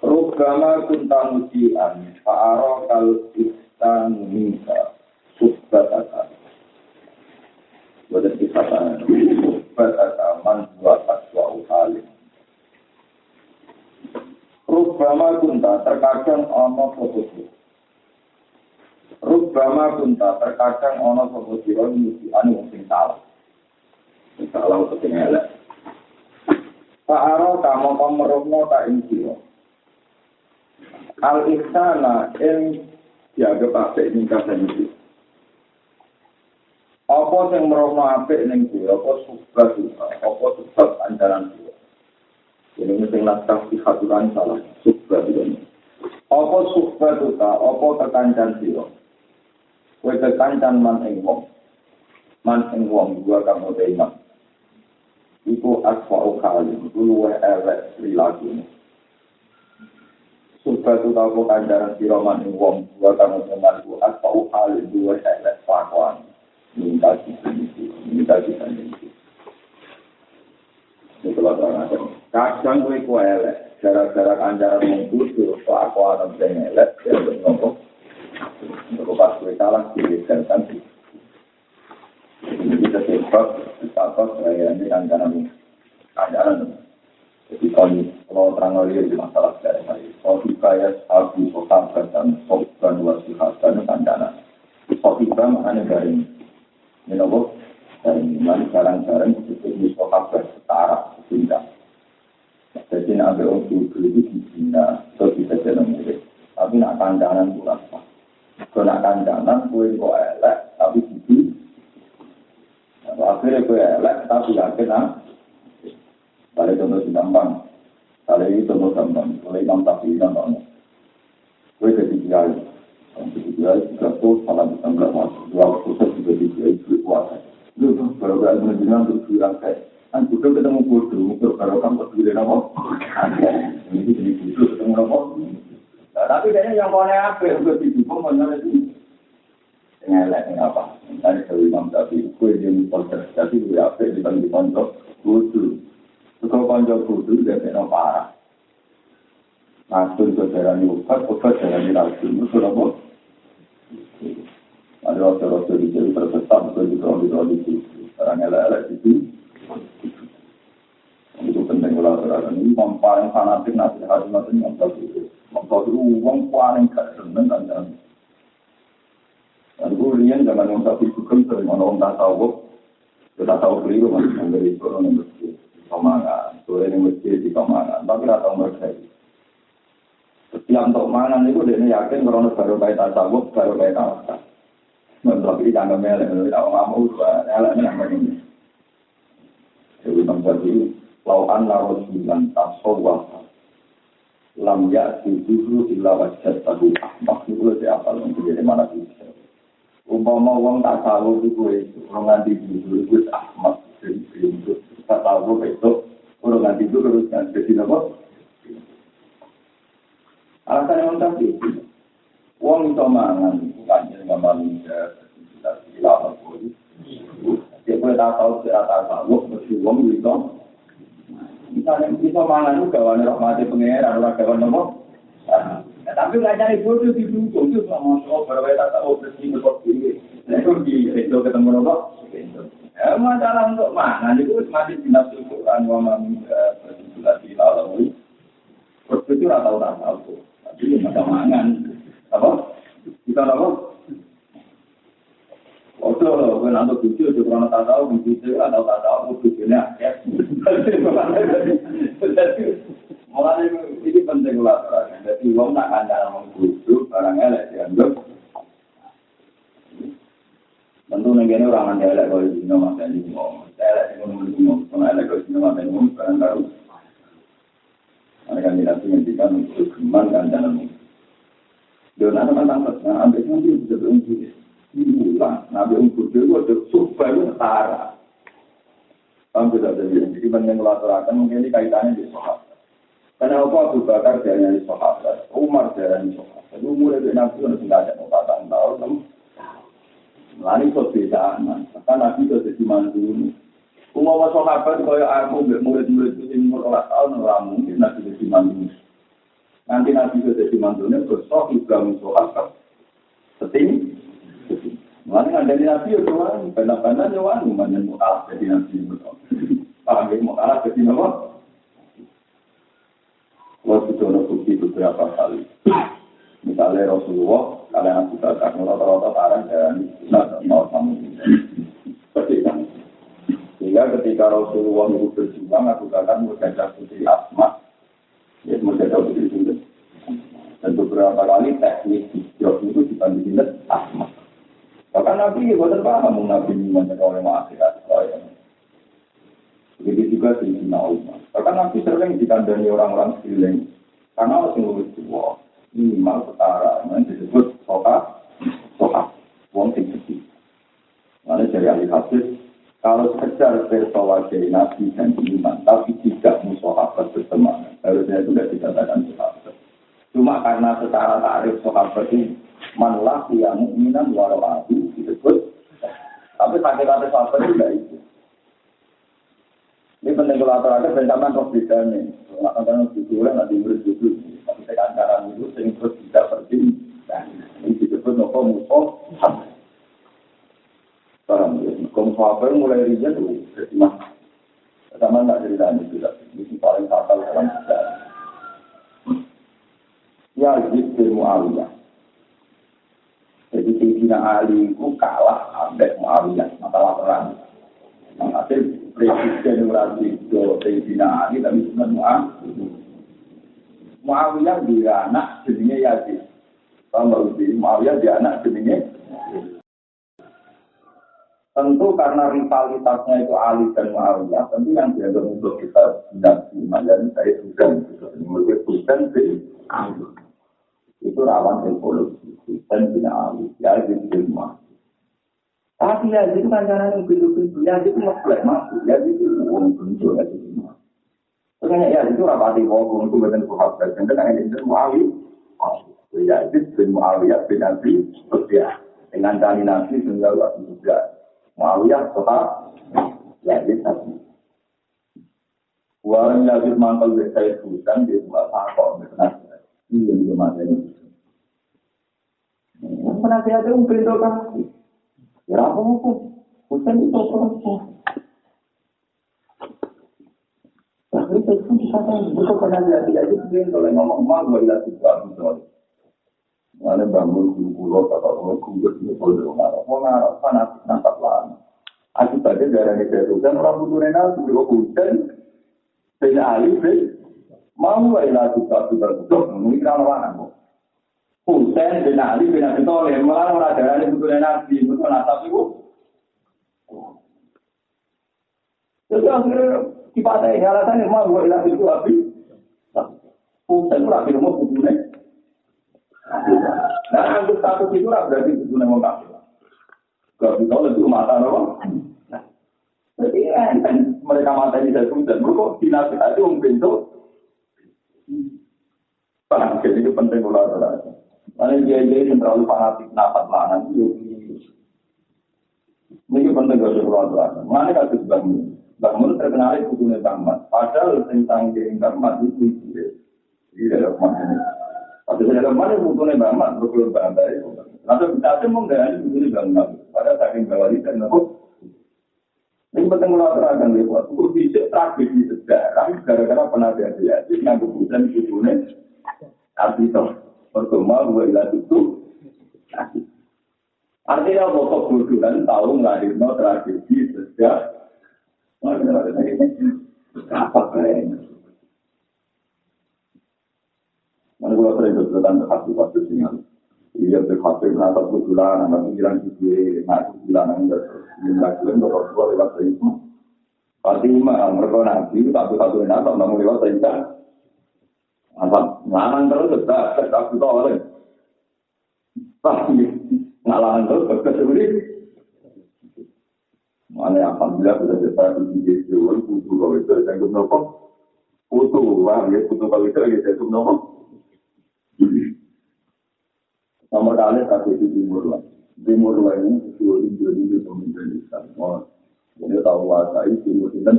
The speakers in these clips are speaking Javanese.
Rukama kunta musian fa'ara kal istan minka subbatata. Wadah kisahkan subbatata man huwa aswa uhalim. Rukama kunta terkadang ono soposi. Rukama kunta terkadang ono soposi. Musian yang sing salah. Sing atau sing. Fa'aro kamu pemerumno tak insiro. Al ihsana in dianggap apik ning kasan iki. Apa sing meromno apik ning kuwi? Apa suka suka? Apa sebab andalan kuwi? Ini mesti naskah di haturan salah. Suka ini. Apa suka suka? Apa tekancan siro? Kue tekancan man ing wong. Man ing wong gua kamu iman. Iku aswa ukali, luwe elek perilaku. Suka tu tau kok kandaran siroman ing wong dua kamu teman ku aswa ukali luwe elek pakuan. Minta disini, minta disini. Ini kalau terang Kadang gue ku elek, gara-gara kandaran wong kudu, pakuan yang elek, ya ngomong. Untuk pas gue salah, gue kan Ini kita sebab apa saya ini kandaran kandaran. Jadi kalau terang lagi di masalah dari saya, kalau saya abu sokan dan sokan wasihat dan kandaran. Sokan maknanya dari ini loh, dari mana jarang-jarang itu ini sokan setara tidak. Jadi nak ambil waktu itu di Cina, itu bisa jadi murid. Tapi nak kandaran itu rasa. Kalau nak kandaran, kue kok elek, tapi gitu akhirnya gue elek tapi yakin ah balik contoh si gampang kali ini contoh gampang oleh imam tapi gampang gue jadi kiai jadi kiai tiga puluh salah bisa nggak masuk dua puluh juga di kiai gue kuasa lu baru gak menjelang untuk bilang kayak kan juga ketemu bodoh untuk baru kamu berdiri apa ini jadi bodoh ketemu apa tapi kayaknya yang kau apa udah didukung mana itu ngelek apa dari Dewi Imam tapi kue dia mengkontes tapi gue apa di bang di pondok kudu kalau pondok kudu dia kena parah Masuk ke jalan ubat, ubat jalan rasul, itu apa? Ada waktu-waktu di jadi tersesat, betul di kronik itu. Sekarang elek-elek itu. Itu penting kalau terang ini, yang paling fanatik nasihat itu yang tahu. Yang tahu uang paling gak seneng dan dan gue lihat zaman yang sapi sugeng sering ono tak tahu, kita tahu keliru masih yang dari itu orang masjid di Kamangan, sore yang masjid di Kamangan, tapi tidak tahu mereka. Setiap untuk mangan itu dia yakin kalau baru baik tasawuf, baru baik tawakal. Tapi tidak ada melek, tidak mau dua, melek yang begini. Jadi bang Jadi, lauan laros bilang tasawuf lam ya dulu illa wajah tahu maksud itu apa untuk jadi mana bisa umpama wong tak tahu gue orang nanti dulu gue ahmad itu tak tahu itu orang nanti itu terus kan jadi apa? Alasan yang tapi wong itu mangan bukan yang manusia tidak hilang apa dia boleh tak tahu tidak tak tahu mesti wong itu misalnya bisa mangan juga warna rahmati pengeran orang kawan tapi nggak cari bodoh di dukung itu sama so berapa tahu bersih. Nah itu di itu ketemu nopo. Ya masalah untuk mana itu masih dinas Quran wa man bersulat di lalu. Itu nggak tahu tak tahu. Tapi ada mangan apa? Kita apa? Oke, kalau nanti itu kalau tak tahu, tujuh atau tak tahu, tujuhnya ya. Mulai ini penting lah, jadi uang negara orang anda elek kalau di sini mas ini ngomong, elek di ngomong di ngomong, kalau elek kalau di sini mas ini ngomong barang baru. kan geman kan jangan dan ada kan tangkap nah ambil nanti bisa berungsi diulang. Nabi untuk itu ada supaya setara Paham tidak jadi. Jadi banyak melaporkan mungkin ini kaitannya di soal karena apa? Abu Bakar dari sahabat Umar dari sahabat umur itu nabi itu tidak ada empat tahun Lani kok beda anak, kan nabi itu jadi mandu. Umar sahabat kaya aku murid-murid itu umur orang tahun mungkin nabi jadi mandu. Nanti nabi itu jadi mandunya bersok Ibrahim sahabat. Seting, Mulane ngandani nabi yo tuan, benar-benar anu manjen mu'alaf jadi nabi betul. Paham ya mu'alaf jadi apa? Waktu itu beberapa kali. Misalnya Rasulullah, kalian aku tak rata-rata parang dan mau kamu seperti. Sehingga ketika Rasulullah itu berjuang, aku katakan menjaga putri Asma, ya menjaga putri Sinten. Dan beberapa kali teknik hijrah itu dibandingin asma. Bahkan Nabi ya bukan paham Nabi menjaga oleh akhirat. Begitu juga di Sina Umar. Bahkan Nabi sering dikandani orang-orang sekeliling. Karena harus ngurus dua. Minimal setara. Yang disebut soka. Soka. Wong sing sedih. Lalu dari ahli hadis, kalau sekedar pertawajai Nabi dan iman, tapi tidak musahabat berteman, harusnya itu tidak dikatakan sahabat. Cuma karena secara tarif sahabat itu manlah yang mukminan walau aku disebut, tapi sakit hati sahabat itu tidak itu. Ini penting kalau atau ada zaman roh bedanya. Kalau akan ditulis nanti berjudul, saya cara itu sering terus tidak penting. Ini disebut nopo musuh. Paham ya? Apa yang mulai itu, jadi mah. Sama nggak cerita ini juga. Ini paling fatal dalam sejarah. Ya, Zikir Muawiyah. Jadi Sayyidina Ali itu kalah sampai Muawiyah, masalah perang. Hasil presiden itu Sayyidina Ali, tapi sebenarnya Muawiyah. Muawiyah dia anak jenisnya Yazid. Kalau Muawiyah dia anak jenisnya Tentu karena rivalitasnya itu Ali dan Muawiyah, tentu yang dia untuk kita tidak dan saya juga menurut Bukan bin Ali. Itu rawan evolusi. Bukan bin Ali. Ya itu terima. Tapi ya itu kan cara yang pintu-pintu. Ya itu ngeplek masuk. Ya itu uang pintu. Ya itu semua. Makanya ya itu rapati hukum itu betul sahabat. Dan dengan itu Muawiyah. Ya itu bin Muawiyah bin Abi Sufyan. Dengan tani Nabi sehingga waktu juga. Muawiyah tetap Yazid tadi. Warang Yazid mantel di saya hutan di rumah sakok benar. Ini juga mata ini. Penasihat itu pintu kasih. Ya apa apa? Hutan itu? Tapi itu dikatakan, bukan penasihat dia itu pintu. Kalau ngomong, mau gue lihat itu aku Mana bangun atau pulau kubur ini pulau di rumah. Mau ngarap panas nampak lama. Akibatnya darah ini jatuhkan orang butuh rena sudah hujan. Sehingga alih mau ilah juga sudah butuh. Ini kan orang kok. Hujan bin Ali bin Abi Thalib malah ora darah ini butuh rena butuh nasab itu. Jadi akhirnya dipakai alasannya mau ilah itu habis. Hujan ora bisa mau butuhnya. Nah, anggap status itu lah berarti itu nama kafir. Kalau kita lebih mata nopo. Jadi kan mereka mata ini saya dan mereka dinasihat itu mungkin itu. Paham, jadi itu penting ulah ulah. Lalu dia dia yang terlalu fanatik napas lanan itu. Ini penting ulah ulah. Mana kasus bangun? Bangun terkenal itu punya tamat. Padahal tentang yang tamat itu itu. Ini adalah maksudnya. Tapi saya kemarin butuhnya banget, berkurang banget. Nanti kita mau nggak ada butuhnya banget. Pada saking bawah ini kan aku. Ini penting melakukan dia buat. Aku bisa tragedi sejarah gara-gara penasihat dia. Jadi yang kebutuhan butuhnya arti itu pertama dua ilah itu. Artinya pokok kebutuhan tahu ngelahirno tragedi sejarah. Mana gula sering berjalan ke hati pas kesinggal. Iya berhati nggak tahu tulang, nggak mikiran gigi, nggak tulang nggak ada. Nggak kirim ke orang tua lewat itu. Pasti mah mereka nanti satu satu yang datang nggak mau lewat cerita. Apa ngalang terus tetap tetap kita oleh. Pasti ngalang terus tetap sendiri. Mana alhamdulillah sudah kita di Jawa untuk kalau itu yang gue nopo. Untuk wah ya untuk kalau itu lagi saya tuh nopo. Nomor kali satu itu timur lah. Timur lah ini sudah menjadi pemimpin Islam. Wah, ini tahu lah saya timur itu kan.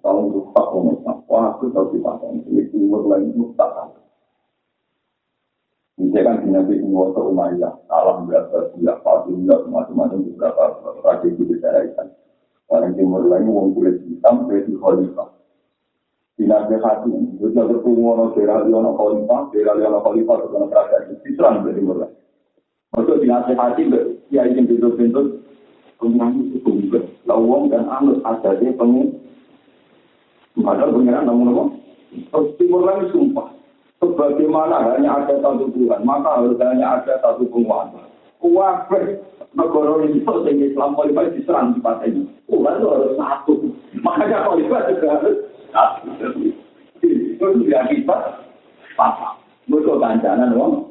Tahun lupa komentar. Wah, aku tahu siapa yang timur lah ini mustahil. Dia kan punya Nabi ke Umayyah, alam berapa bulan, palsu bulan, macam-macam beberapa strategi di kan itu. Orang timur lain wong kulit hitam, kulit khalifah. Di Nabi hati, sudah bertemu orang daerah di orang khalifah, daerah di orang khalifah, itu orang kerajaan itu, diserang dari timur lain. Maksud di hati Hatim, ya ingin bentuk-bentuk, pengurangan itu juga. Lawong dan anut adatnya pengen. Padahal pengiran namun-namun. Timur lain sumpah. Sebagaimana hanya ada satu Tuhan, maka harus hanya ada satu penguasa. Kuwabe negara ini itu sehingga Islam Khalifah diserang di partai ini. Tuhan itu harus satu. Makanya Khalifah juga harus satu. Itu dia kita paham. Mereka kancanan, wong.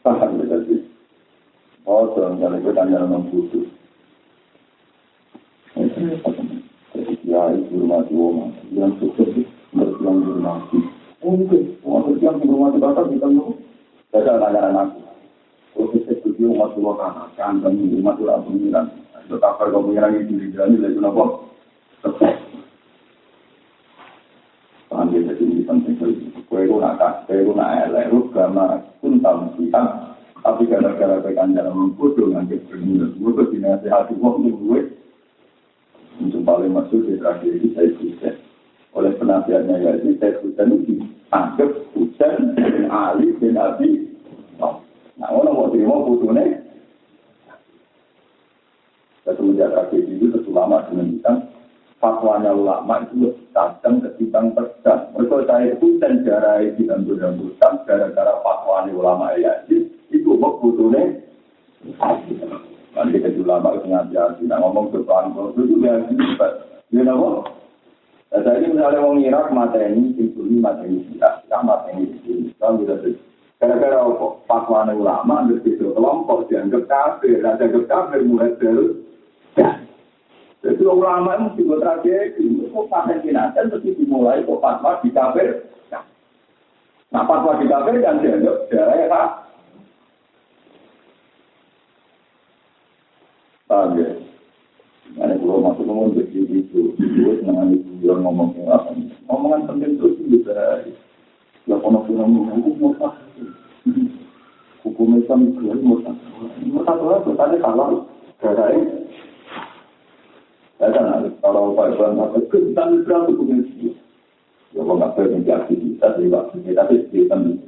Paham betul Oh, soalnya itu tanya orang khusus. ya itu rumah tua yang sukses berjuang di mati. Mungkin, orang berjuang di rumah dibatas, kita mau. Saya tidak ada anak. Kalau saya setuju, umat dua kanak, kan, dan umat dua pengiran. Tetap harga pengiran itu di jalan, itu apa? Tuhan dia jadi ini penting. Kue itu nak kak, kue itu nak elek, lu gama pun kita. Tapi gara-gara pekan dalam mengkudu, nanti berminat. Gue berdinasi hati, gue untuk gue. Untuk paling masuk di terakhir ini, saya sukses. Penasihatnya Yazid, saya Husain itu dianggap Husain dan Ali bin Abi. Nah, orang mau terima putusnya. Semenjak tragedi itu, ulama menunjukkan fatwanya ulama itu tajam ketimbang pedang. Mereka saya Husain jarai di dalam gara-gara fatwanya ulama Yazid itu mau putusnya. Nanti kita ulama itu ngaji nah ngomong depan itu juga hebat. Ya nabo. Saya ini misalnya orang Irak mata ini, ini mata ini kita, kita mata ini bisa Gara-gara apa? Fatwa ulama, berbeda kelompok dianggap kafir, dianggap kafir mulai dari jadi ulama itu juga tragedi. Kok pakai jenazah terus dimulai kok fatwa di kafir. Nah fatwa di kafir kan dianggap darah ya Paham ya? pulau masuk ngomong jadi itu terus nangan itu bilang ngomong yang apa ngomongan penting itu bisa. Kono ngomong aku hukum Islam itu mau tak? Kan mau tak lah bertanya salah darahnya saya kan? Harus kalau Pak Ibrahim apa hukum Islam ya nggak boleh menjadi aktivitas di waktu tapi sistem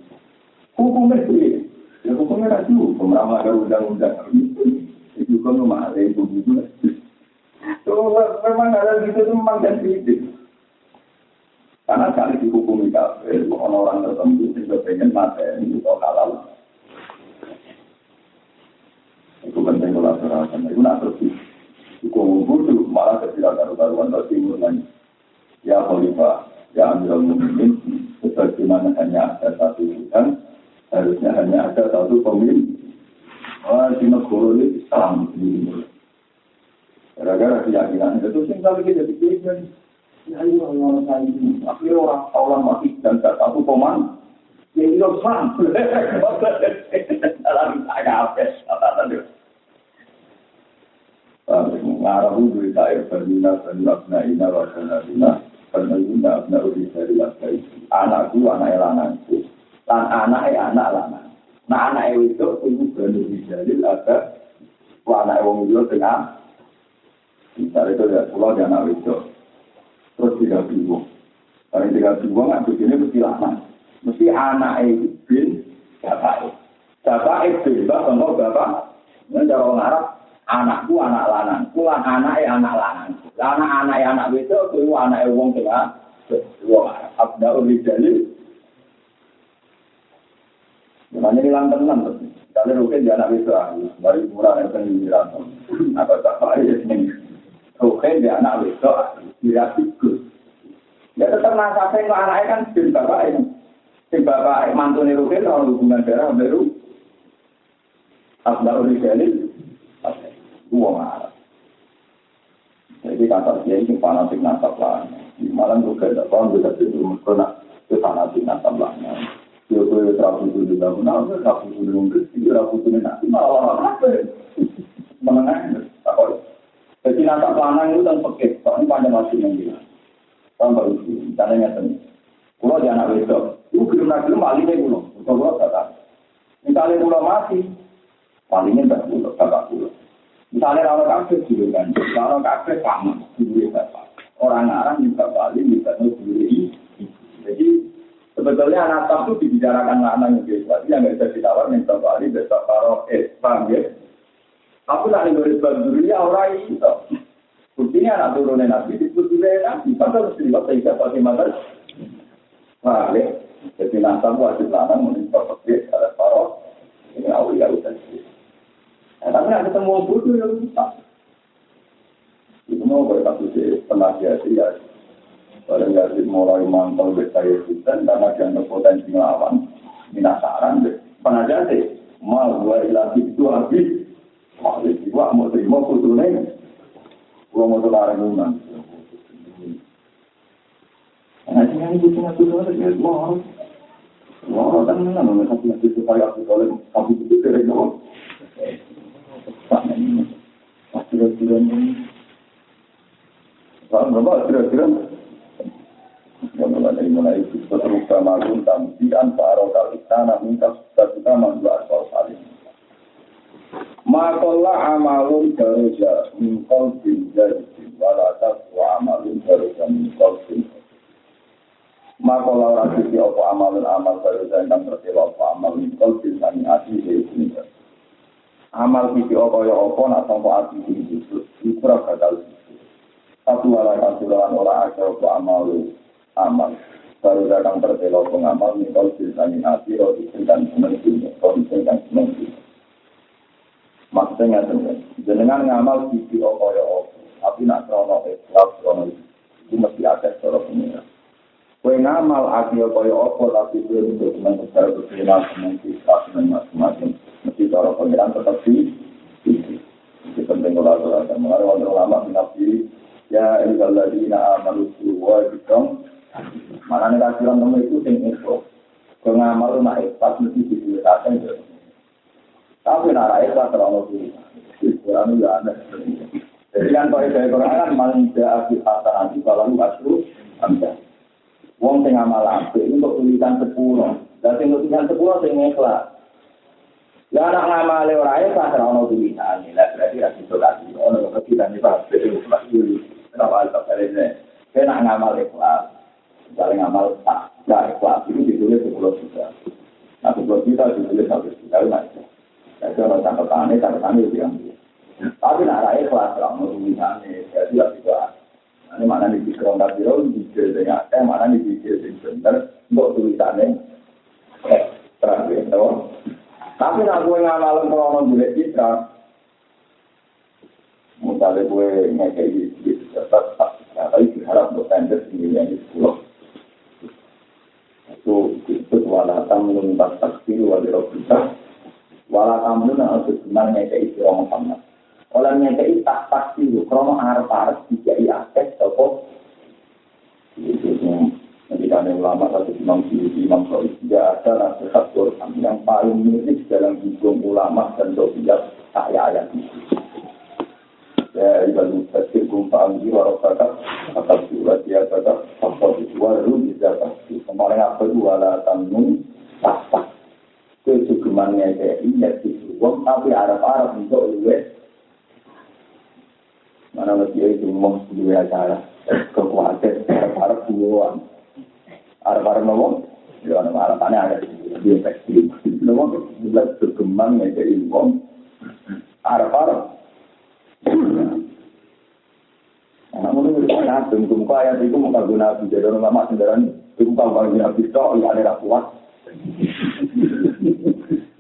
kan hukumnya sendiri ya hukumnya kan itu, pemerintah ada undang-undang. Itu kan memahami hukum itu memang ada gitu itu memang dan Karena kali dihukumi kafir, orang-orang tertentu juga pengen materi itu halal. Itu penting kalau serahkan. Itu nak terus hukum bodoh malah ketika karu-karuan timur lagi. Ya Khalifah, ya Amirul Mukminin, sebagaimana hanya ada satu Tuhan, harusnya hanya ada satu pemimpin. Wah, di negara ini Islam ini. Gara-gara keyakinan itu, sing kali kita pikirkan, ya ini orang saya ini, akhirnya orang orang mati dan tak satu koman, ya ini Islam. Dalam saya apa? Tadi? Mengarah dari daerah Bernina, Bernina, Bernina, Bernina, Bernina, Bernina, Bernina, Bernina, Anakku, anak lanangku. Dan anaknya anak lanang. Nah anak itu itu berani dijalil ada anak wong itu tengah. Misalnya itu ya pulau dia anak itu terus tiga bingung. Kalau tiga bingung nggak begini mesti lama. Mesti anak itu bin bapak. Bapak itu bapak sama bapak. Ini cara orang Arab anakku anak lanang, pulang anak anak lanang. Anak anak anak itu itu anak wong tengah. Wong Arab abdul dijalil Makanya hilang tenang. Rukin dia anak bisa, baru murah yang pengiran. Apa tak ini? Rukin dia anak bisa, tidak ikut. Ya tetap nasabnya kok anaknya kan bin bapak ini. Bin bapak mantu nih rukin, kalau hubungan darah baru. Abdul Rijali, gua marah. Jadi kata dia ini fanatik nasab lah. Malam juga tidak paham bisa tidur mereka nak itu fanatik nasab lah. Dia tuh rapu itu juga benar, rapu itu juga bersih, rapu itu nanti malah apa? Menengah, Jadi nasab lanang itu kan pekit, soalnya pada masih yang bilang. Tambah itu, caranya seni. Kalau dia anak wedok, itu belum lagi malingnya kulo, kulo kata. Misalnya kulo mati, palingnya tak kulo, tak kulo. Misalnya kalau kafe dulu kan, kalau kafe sama, dulu bapak. Orang orang juga paling juga dulu Jadi sebetulnya anak itu dibicarakan anak yang biasa, yang nggak bisa ditawar minta balik besok paro eh paham ya. Aku tak nih bab dulu ya orang itu. Buktinya anak turunnya nabi disebut nabi, padahal harus dilihat sehingga pakai mata. Balik. Jadi nasab wajib lanang meminta pakai ada paro. Ini awal ya udah Nah, tapi nggak ketemu bodoh ya bisa. Itu mau berkata si penasihat ya. Pada nggak mulai mantau berkaya hutan karena dia potensi ngelawan. Minasaran deh. Penasihat sih. Mal dua ilasi itu habis. Mal itu mau terima putusnya. Gua mau terlarang lunan. Nah, jangan itu cuma tuh ya, wah, wah, kan mana mana satu lagi supaya aku boleh kamu itu dari bawah. Kira-kira Paham berapa kira-kira? Yang mulai mulai seterusnya maklum tamsian paro kali tanah minta kita mandu asal salim. Makola amalun daruja mingkol bin jadi walatas wa amalun daruja mingkol bin Makola rajisi opo amalun amal daruja yang tersewa opo amal mingkol bin sani ati ini amal iki apa ya apa nak sampo ati iki iku ora bakal satu wala kasulan ora ada apa amal amal. Baru datang pengamal nih kalau ceritanya hati roh dan seneng dunia kalau dan seneng dunia maksudnya nggak jenengan ngamal sisi apa ya apa? Tapi nak krono ikhlas krono itu mesti ada cara pengira Kue ngamal ati apa ya apa tapi belum untuk secara berkenan seneng ikhlas seneng macam-macam mesti cara pengiran tetap di itu penting kalau ada mengenai orang ulama binafsi ya ilgaladina amalu suwa bidong mana nih kasiran kamu itu sing info pengamal rumah ikhlas mesti dituliskan tapi nara ikhlas terlalu dulu Quran juga ada. Jadi kan kalau saya Quran kan maling tidak asli nanti kalau lu aslu anda Wong sing amal apik untuk tulisan sepuluh. Dan sing tulisan sepuluh sing ikhlas. Ya anak nama le ora ya pas ora ono tulisan lah berarti ra iso lagi. Ono kok kita nih pas itu pas dulu kenapa itu kalian kena ngamal ikhlas. Kalau ngamal tak ya ikhlas. Itu ditulis sepuluh juta. Nah sepuluh juta ditulis satu juta lah jadi kalau catatan ini catatan itu yang tapi nak rakyat ikhlas ora ono tulisan jadi ya juga ini mana di pikiran tadi lo di dengan eh mana di pikiran bener untuk tulisannya eh terakhir tahu Tapi nak gue ngamal krono boleh citra, misalnya gue ngekei gitu, tetap tapi berharap untuk tender sendiri di sepuluh. Itu itu walatan menuntas taksir wadiro kita. Walatan menuntas sebenarnya ngekei siro Muhammad. Oleh ngekei tak pasti krono arep-arep dijai akses toko. Itu ketika ada ulama satu imam suyuti imam soal tidak ada nasihat Quran yang paling mirip dalam hukum ulama dan sosial saya ayat ini ya ibadah tasir kumpa anggi warosaka atau surat ya kata apa itu waru bisa pasti kemarin apa itu wala tamu tahta kesukumannya kayak ini disuruh tapi Arab-Arab untuk luwes mana masih itu mau dua acara. Kekuatan Arab-Arab duluan. Arab-arab nopo, ya nama harapannya ada di infeksi. Nopo, jelas berkembang menjadi wong. Arab-arab. Namun ini banyak, tunggu ayat itu mau guna jadi orang lama sendirian, tunggu kalau guna pisau, ya ada kuat.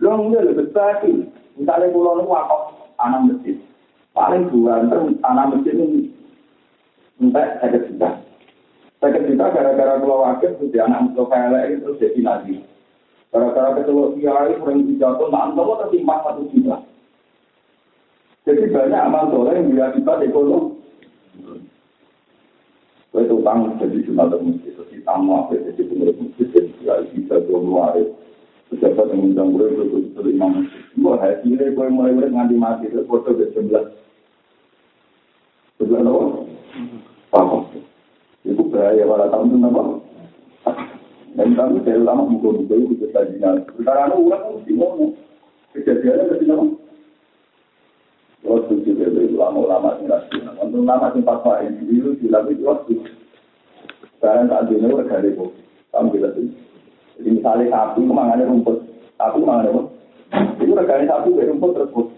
Long ini lebih lagi, misalnya pulau ini wakaf tanam masjid, paling dua tanam masjid ini entah ada sudah. Saya cerita gara-gara pulau wakil, itu anak Mustafa Elek itu jadi nabi. Gara-gara ketua kiai, sering dijatuh, nah antomo tertimpa satu juta. Jadi banyak amal soleh yang berakibat ekonomi. Itu utang jadi cuma masjid, terus tamu apa jadi pengurus masjid, jadi bisa dua. Pejabat yang undang gue itu itu imam masjid. Gue hasilnya gue mulai mulai nganti mati, terus foto ke sebelah. Sebelah apa? Paham. Itu bahaya pada tahun itu apa? Dan kami dari lama buka-buka itu kita jinak. Sekarang itu ulang mesti ngomong. Kejadiannya ke sini Waktu itu dari ulama-ulama yang rasional. Untuk ulama yang fatwa ini dulu bilang itu waktu. Sekarang tak ada orang dari itu. Kamu bila itu. Jadi misalnya sapi kemangannya rumput. Sapi kemangannya rumput. Itu regane sapi rumput terus.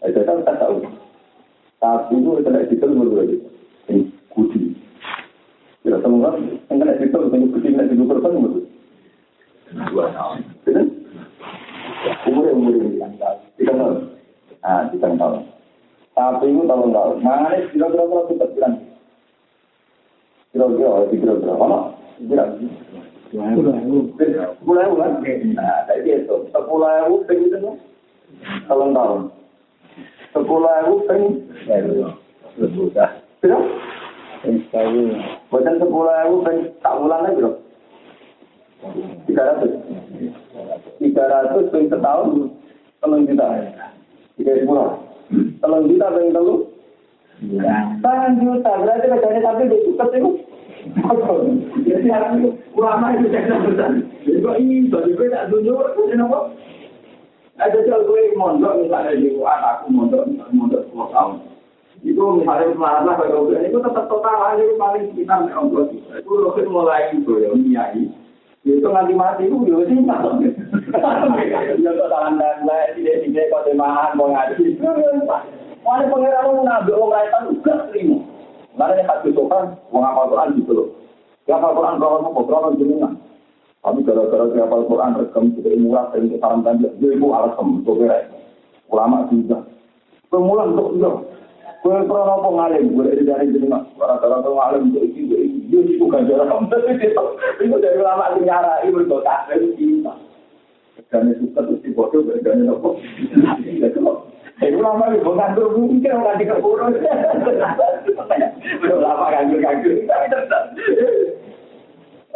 Itu kan tak tahu. Sapi itu tidak ditelusur lagi. Ini kudi. Ya, semua yang kena itu, yang kecil kena itu berapa umur? Dua tahun. Umur umur ini, tiga tahun. Nah, tiga tahun. Tapi itu tahun tahun. Mana ini kira-kira kalau kita bilang? Kira-kira, kira-kira, Jadi hari ulama itu besar. Jadi kok ini bagi gue tak tunjuk kenapa? Ada jual gue mondok misalnya di anakku mondok mondok sepuluh tahun. itu misalnya masalah kalau bilang itu tetap total aja itu paling sekitar nih ongkos itu loh mulai itu ya miai itu nanti mati itu juga sih nggak ya kok tangan dan saya tidak tidak kok temahan mau ngaji Wali pengiran lu nabi orang lain itu gak terima. Yang hati sopan, mau ngapal Quran gitu loh. Ngapal Quran kalau mau ngobrol jenengan. Tapi gara-gara ngapal Quran rekam sudah murah dan saran dan dia itu alasan untuk Ulama juga. Pemulang untuk juga. Kue pernah apa ngalim, gue dari dari jenengan. Rata-rata ngalim untuk iki. Dia itu bukan jalan. Itu dari ulama nyara, itu berkota. Itu cinta. Dan itu satu si bodoh, dan itu apa? Itu ulama itu nganggur mungkin orang di. Ulama nganggur-nganggur. Tapi tetap.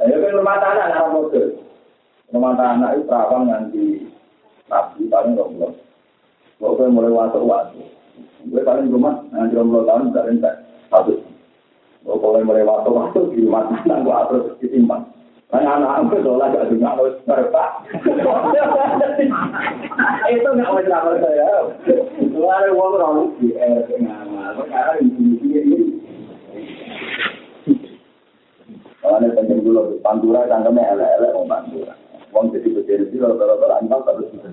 Ya kan rumah tanah, nama mobil. Rumah tanah itu terawang nanti. Nabi paling nggak belum. Pokoknya mulai waktu-waktu. Gue paling rumah, nanti dua tahun, gak rentak. Satu. Gue kalau mulai waktu-waktu di rumah tanah, gue atur disimpan. Karena anak aku dolar gak dengar harus berpak. Itu nggak mau campur saya. Lu ada uang orang di air. Sekarang di sini ini. Kalau ada penjem dulu, pantura cangkemnya elek-elek mau pantura. Uang jadi berdiri kalau kalau anjal terus bisa.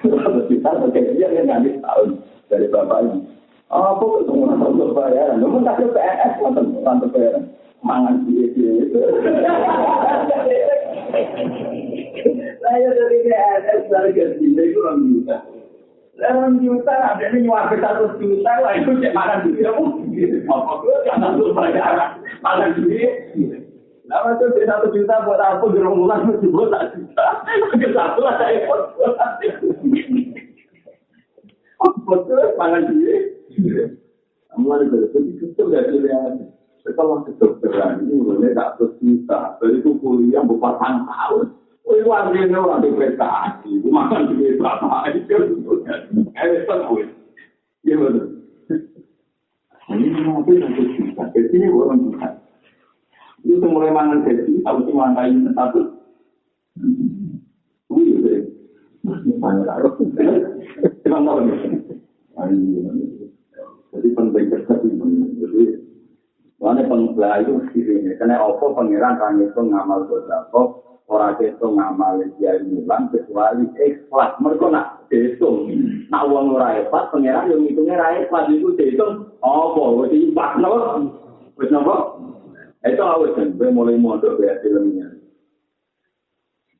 Terus kita pakai dia kan ngambil tahun dari bapaknya. Apa ketemu untuk bayaran? Lu tak ada PNS kan untuk bayaran. Mangan dia itu. Saya dari PNS dari gaji itu orang juta. Orang juta ada ini nyuapin satu juta lah itu cek makan duit. Apa gue jangan untuk bayaran. Makan duit. Nama itu di satu juta buat apa di romulan itu buat satu juta. Ke satu lah saya buat buat Betul, pangan dia. Kamu ada betul, itu sudah dilihat. Setelah kedokteran ini mulai tak terjuta. Dari itu kuliah berpasang tahun. Oh, itu artinya orang investasi. Makan duit berapa? Itu Eh, tahu. Iya betul. Ini mungkin satu juta. Jadi ini orang juta. Itu mulai mangan gaji, harus dimangkai satu. Wih, deh. Misalnya taruh. Emang tahu Jadi penting sekali. Jadi, mana pengbelah itu dirinya. Karena apa pengiran kami itu ngamal berapa, orang itu ngamal dia mulan kecuali ikhlas. Mereka nak desung. Nak uang ora ikhlas, pengiran yang hitungnya ora ikhlas itu desung. Oh, jadi impak, no? Wis nopo? Itu awet kan, gue mulai mondok ya filmnya.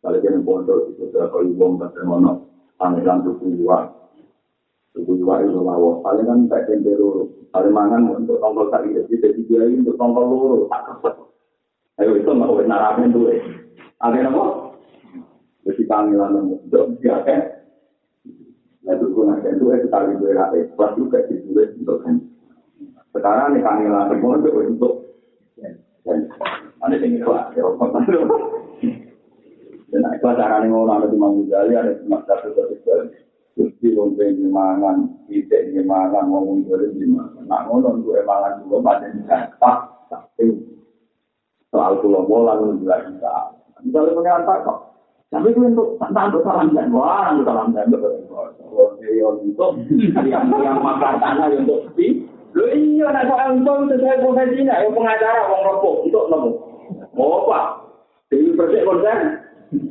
Kalau kita mondok itu sudah kalau ibu nggak termono, pangeran tuku dua, tuku dua itu lawa. Paling kan tak kentero Ada mangan untuk tongkol tadi, jadi dia untuk tongkol loro tak kepet. Ayo itu mau naramen tuh. Ada apa? Jadi panggilan untuk siapa? Nah, itu gue ngasih itu, kita lagi gue HP. Kelas juga di duit untuk kan. Sekarang nih lah, semua itu untuk dan ada yang ikhlas, ya Allah. Dan ikhlas nih ngomong ada cuma Ghazali, ada cuma satu satu Jadi lonteng di mangan, kita di mangan, ngomong jualin di mangan. Nah ngomong gue mangan juga pada tak, tapi soal pulau bola lu juga bisa. Misalnya pengen kok. Tapi gue untuk tentang untuk salam dan wah, untuk salam dan untuk untuk yang yang makan tanah untuk di. Lu iya nak kok untuk sesuai profesinya, yang pengacara wong rokok untuk nemu. Mau apa? Jadi percaya konsen?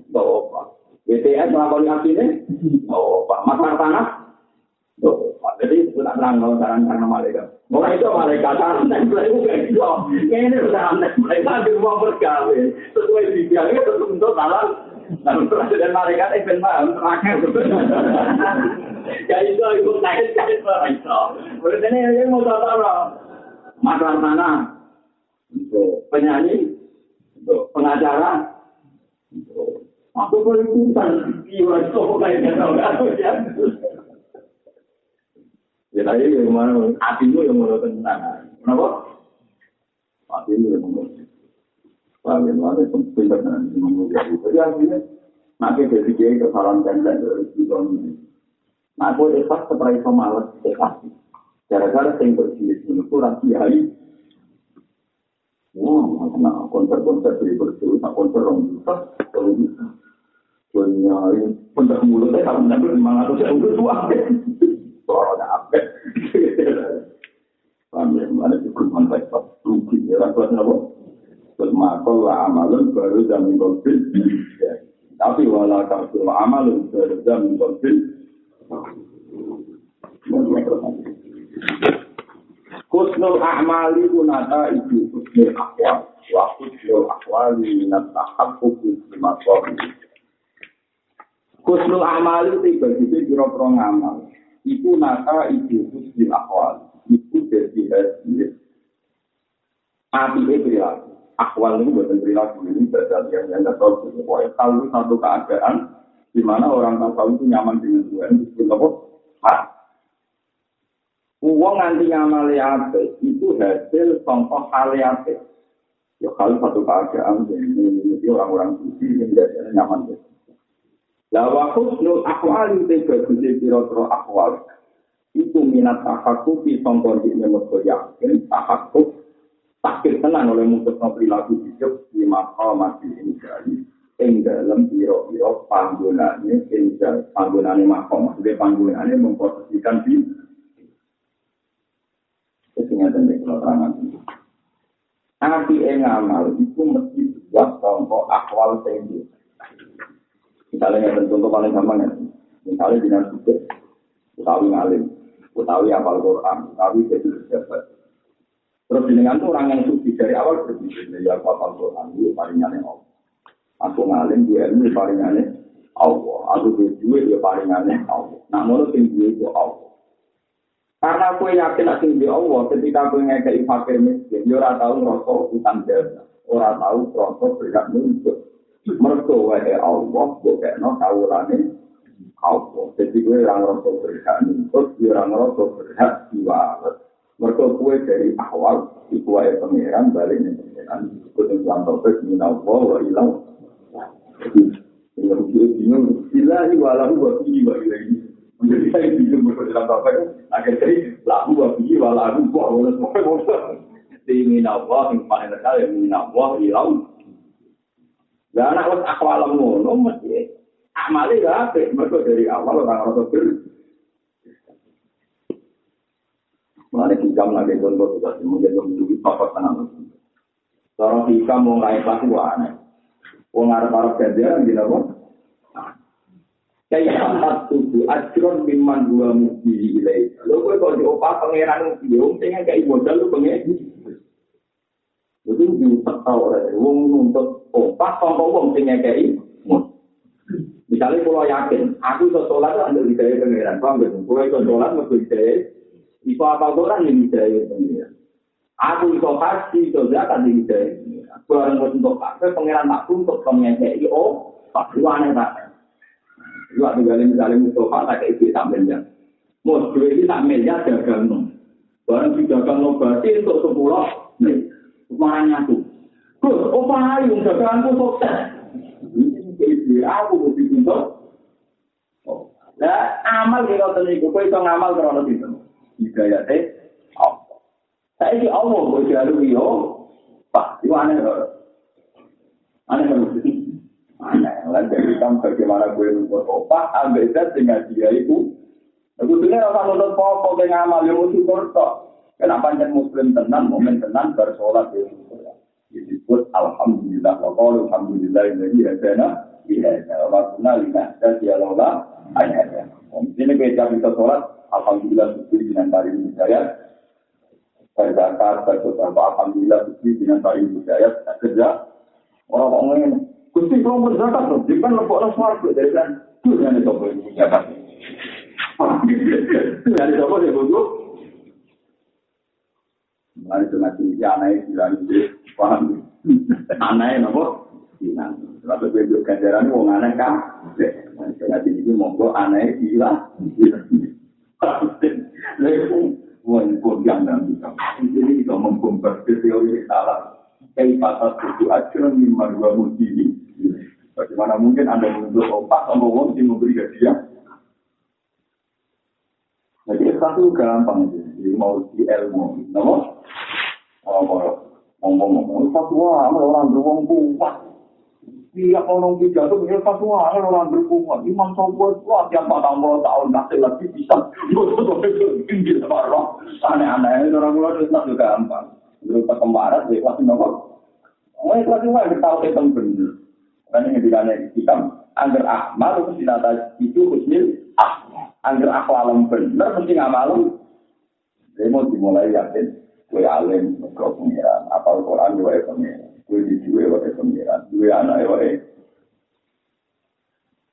Mau apa? BTS melakukan aksinya? Mau apa? Makan tanah? Mau apa? Jadi itu tak terang kalau saran karena malaikat. Orang itu malaikat saran dan itu kayak gitu. Ini dan malaikat di rumah bergawe. Sesuai bibiangnya tentu untuk salah. Lalu presiden malaikat even paham terakhir. Ya itu itu naik naik itu. Presiden ini mau tahu masalah mana untuk penyanyi, pengacara, aku boleh ikutan jiwa itu kayaknya tahu ya. Ya tadi yang mana hatimu yang mau tenang. Kenapa? Hatimu yang mau Paham mana pun pintar nanti mengujar itu. Jadi artinya nanti dari dia kesalahan tenda dari itu ini. Nah, aku ikhlas setelah itu malas ikhlas. Gara-gara saya bersih itu kurang kiai. Wah, nah konser-konser dari bersih, tak konser orang bisa, kalau bisa. Punya pendak mulutnya kalau ngambil lima ratus ya udah tua. Soalnya apa? Ya, mana cukup manfaat rugi ya, rakyat apa? Makol lah amalun baru jamin konflik. Tapi wala kafir amalun baru jamin konflik. Kusnul a'mali kunata itu kusnul akwal. Wa kusnul akwali minat tahakuk lima Kusnul a'mali itu bagi biro-biro ngamal. Iku nata itu kusnul akwal. Iku jadi hasil. Api perilaku. akwal ini buatan perilaku ini berarti yang nggak tahu kalau satu keadaan di mana orang tahu itu nyaman dengan Tuhan itu apa? Hak. Uang nanti nyaman liate itu hasil contoh hal liate. Ya kalau satu keadaan ini orang-orang suci yang biasanya nyaman. Lah waktu nul akwal itu berarti kira-kira akwal itu minat tahakuk di songkon di nemut yakin tahakuk sakit tenang oleh musuh perilaku hidup di maka masih ini jadi ing dalam biro-biro panggunanya ing panggunanya maka maksudnya panggunanya memposisikan di Kesinga dan keterangan Api yang amal itu mesti buat contoh akwal tinggi. Misalnya yang contoh paling gampang ya. Misalnya dinas suci, utawi ngalim, utawi apal Quran, utawi jadi pejabat. Terus dengan itu orang yang suci dari awal berpikir, ya kapal Quran itu palingannya Allah. Aku ngalim di ilmu palingannya Allah. Aku di duit ya palingannya Allah. Menurut tinggi itu Allah. Karena aku yakin aku di Allah, ketika aku ngekei fakir miskin, ya orang tahu rasa utang jasa. Orang tahu rasa berhak nuntut. Mereka wae Allah, bukan kawulane Allah. Jadi gue orang rasa berhak nuntut, orang rasa berhak diwalet. Mereka kue dari awal, iku wae pangeran balik nih pangeran. Ikut yang pelan topik minallah wa ilang. Jadi, yang dia bingung, ilahi walahu wa ilahi. Menjadi saya bingung berkata dalam topik, akhirnya jadi lahu wa fihi wa lahu wa wa wa wa wa Di minallah, yang paling terkenal, yang minallah ilang. Lah anak wis akwal ngono mesti ya apik mergo dari awal orang rasa ber Mulai hikam lagi contoh juga mungkin menjadi pokok tenang. Seorang hikam mau itu. Wong arab arab ganjaran gitu apa? Kayak empat tujuh ajron biman dua mukti ilai. Lo gue kalau diopah pangeran mukti, om pengen kayak modal lu pengen. Itu diutak tau orang. Wong nuntut opah tanpa wong pengen kayak Misalnya kalau yakin, aku iso sholat itu ambil hidayah pangeran, paham gak? Kalau iso sholat, ambil hidayah Iku apa Quran yang hidayah pengiran. Aku iso haji, iso zakat yang hidayah pengiran. Barang untuk kafe, pengiran tak untuk pengekei, oh, tak aneh tak. Itu ada kali misalnya Mustafa tak kayak itu tak miliar. Mau dua ini tak miliar dagang no. Barang di dagang no berarti untuk sepuluh nih. Kemarin aku. Gus, apa ayo daganganku sukses? Ini aku mesti untuk. Nah, amal kita tadi, kau itu ngamal terlalu itu. Hidayah teh, apa? Saya ini Allah, kau jalur yo. Pak, itu aneh loh. Aneh loh. Aneh. Lalu dari kamu bagaimana gue nunggu opak, ambil zat dengan dia itu. Sebetulnya rasa nonton pokok dengan amal yang syukur kok. Kenapa panjang muslim tenang, momen tenang, bersolat di Disebut Alhamdulillah, wa qalu Alhamdulillah, ini hadana, iya, wa kunna lina, dan dia lola, ayatnya. Ini kita bisa sholat, Alhamdulillah, syukur dengan tari hidayat, berzakat, bersolat, Alhamdulillah, syukur dengan tari hidayat, kerja, orang-orang ini, Gusti kalau berzakat loh, dia lepok suara dari kan, tuh yang dicoba ini, ya kan? Tuh yang dicoba dia butuh, Mari itu nanti ya anaknya bilang itu paham. Anaknya nopo bilang. Lalu gue juga ganjaran wong anak kan. Nanti itu monggo anaknya gila. Lalu wong pun yang nanti Jadi kita membongkar teori salah. Kayak pasal itu aja lima dua mudi. Bagaimana mungkin anda untuk opak sama wong yang memberi hadiah? Jadi satu gampang jadi mau di ilmu, nomor ngomong-ngomong fatwa orang beruang kuat. Iya orang tiga itu punya fatwa orang berkuat. Imam sobat kuat yang patang puluh tahun nanti lagi bisa. Tinggi separuh aneh-aneh orang luar itu satu gampang. Berupa kembaran di kelas nomor Oh, kelas dua kita tahu itu benar. Karena yang dikatakan kita agar amal itu tidak itu husnul ah. Agar akhlak benar mesti ngamal. Jadi mau dimulai yakin kue alim ke pengiran, apal Quran juga ya pengiran, kue dijuwe wae pengiran, kue anak wae.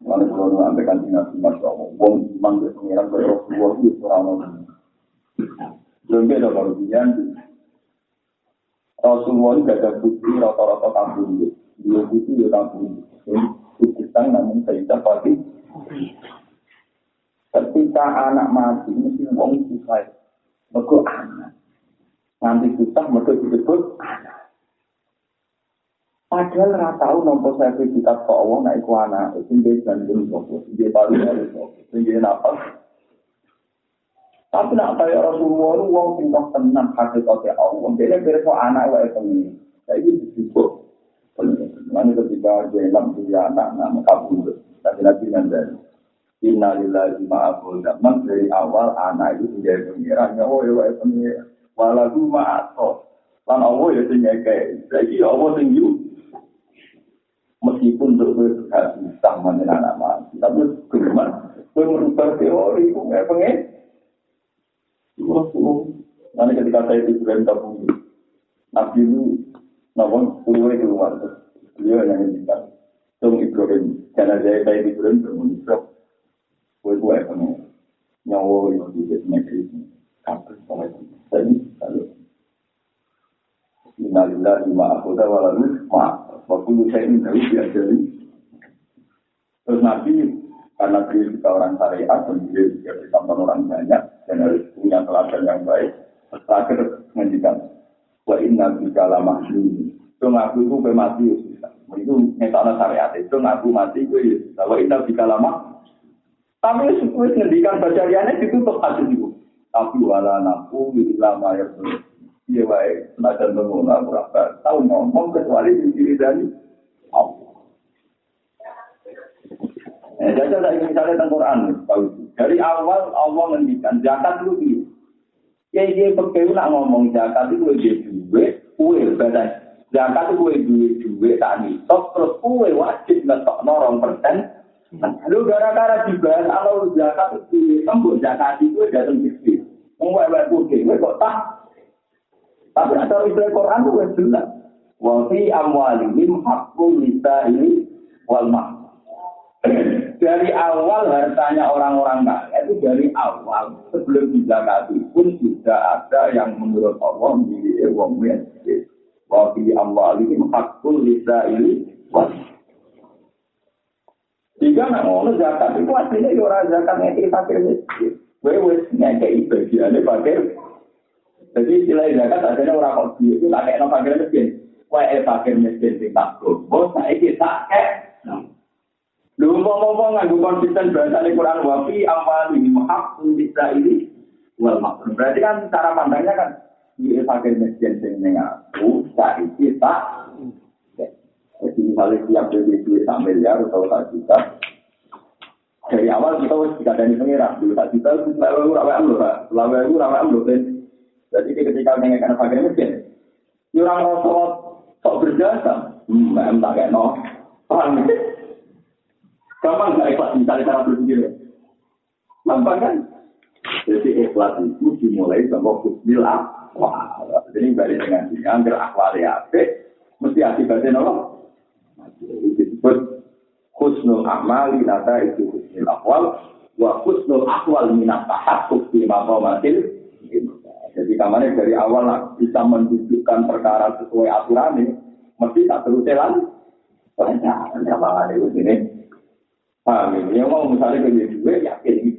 Lalu kalau nu ambil kan tinggal cuma soal wong iman ke pengiran ke Rasulullah itu orang Belum beda kalau dia Rasulullah itu ada bukti rata-rata tampung dia bukti ya tampung bukti sang namun saya pasti ketika anak mati mesti wong susah mereka anak nanti susah mereka disebut anak. Padahal ora tahu nompo sertifikat kok Allah naik ku anak, sing dia gandeng sopo, dia paru paru sopo, sing dia nafas. Tapi nak kaya Rasulullah wong sing tenang hakikatnya Allah, dia beres kok anak wae pengen. Saya ini disebut. Mana ketika jelam punya anak nama kabur, tapi nabi nanti. Innalillahi ma'abul zaman dari awal anak itu menjadi pengiran, oh ya pengiran. walahu ma'ato. Lan Allah ya sing ngekei. Saiki Allah sing yu. Meskipun gue gak bisa mengenal anak mati. Tapi gimana? Gue merubah teori, gue gak pengen. Nanti ketika saya di Ibrahim Tabung, Nabi itu, namun keluar keluar. Beliau yang ngendikan. Tung Ibrahim. Karena saya saya di Ibrahim, bermuncul. Gue gue pengen. Nyawa yang di negeri ini. Kabel, Jadi, Innalillah lima akhoda walalu ma. Waktu saya ini tahu diajari. Terus nanti karena beliau juga orang syariat dan beliau juga ditonton orang banyak dan harus punya teladan yang baik. Terakhir menjadikan wa inna bika la. Itu ngaku itu ke mati Itu metode syariat itu ngaku mati itu ya. Wa inna bika la Tapi sesuai ngendikan bacariannya ditutup hadis itu. Tapi wala nafu lama ya Iya baik, semacam mengulang berapa tahu ngomong kecuali diri dari Allah. Eh, jadi saya ingin misalnya tentang Quran, tahu Dari awal Allah mendikan zakat dia. Ya dia pakai nak ngomong zakat itu dia duit, kue badan. Zakat itu kue duit duit tadi. Top terus kue wajib ngetok norong persen. Lalu gara-gara juga kalau zakat itu tembus zakat itu datang bisnis. Mengwek-wek putih, kok tak Tapi ada istilah Quran itu jelas. Wa fi amwalihim haqqul lisa'i wal dari awal hartanya orang-orang kaya itu dari awal sebelum dizakati pun sudah ada yang menurut Allah di wong miskin. Wa fi amwalihim haqqul lisaili Jika nak ngono zakat itu aslinya ya orang zakat ngekei fakir miskin. Gue wes ngekei bagiannya fakir. Jadi istilah zakat aslinya orang kok itu tak kayak fakir miskin. Gue fakir miskin sing tak gobo, saya tak kayak Lu ngomong-ngomong nganggo konsisten bahasa Quran wafi amal ini hak bisa ini wal makrum. Berarti kan cara pandangnya kan di fakir miskin sing ning aku saiki tak jadi misalnya tiap beli duit sak miliar atau tak juta dari awal kita harus tidak dari pengirang dulu tak juta itu lalu rawa amlo pak. Lalu itu rawa kan jadi ketika mengenai fakir miskin orang rosot sok berjasa? Hmm tak kayak no Gampang nggak ikhlas misalnya cara berpikir? Gampang kan? Jadi ikhlas itu dimulai sama husnil akwal. Jadi balik dengan sini, agar akwal ya mesti akibatnya nolong. Itu disebut husnul amali nata itu husnul akwal. Wa husnul akwal minat tahakuk di makomatil. Jadi kamarnya dari awal bisa menunjukkan perkara sesuai aturan ini, mesti tak terus jalan. Banyak, ada itu sini. Paham ya? Yang mau misalnya ke dua yakin.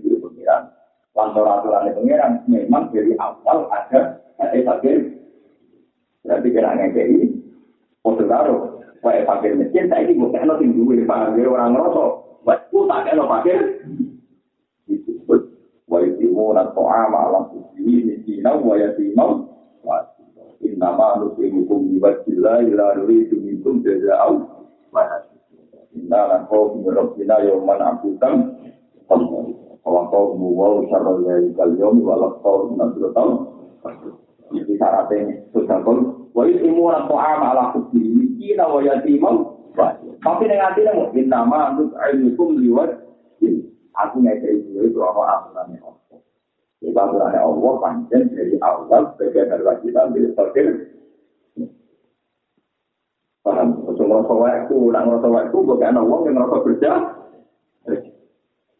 Kantor aturan pengiran memang dari awal ada ada fakir. Berarti kira ngekei. Foto taruh. Wah, fakir miskin, saya ini bukan nanti dua. Paham ya? Orang ngerosok. Wah, aku tak kena fakir. Disebut. Wa yatimu na to'ama alam kusiri miskina wa yatimau. Innama nusimukum biwajillah ila nuridu minkum jaza'au. Wa Inna lakau mirrobbina yawman abudan Kalau muwal syarul dari kalium Walau kau nanti tahu Ini syaratnya Sudah kau Wa isimu orang to'am ala kubri Mikina wa yatimau Tapi dengan hati namu Inna ma antuk ilmukum liwat Aku ngekei itu itu apa aturannya Allah. Jadi aturannya Allah panjang dari awal Sebagai dari kita Bila Paham? Ojo ngerasa waktu, nak ngerasa waktu, kayak wong yang ngerasa kerja.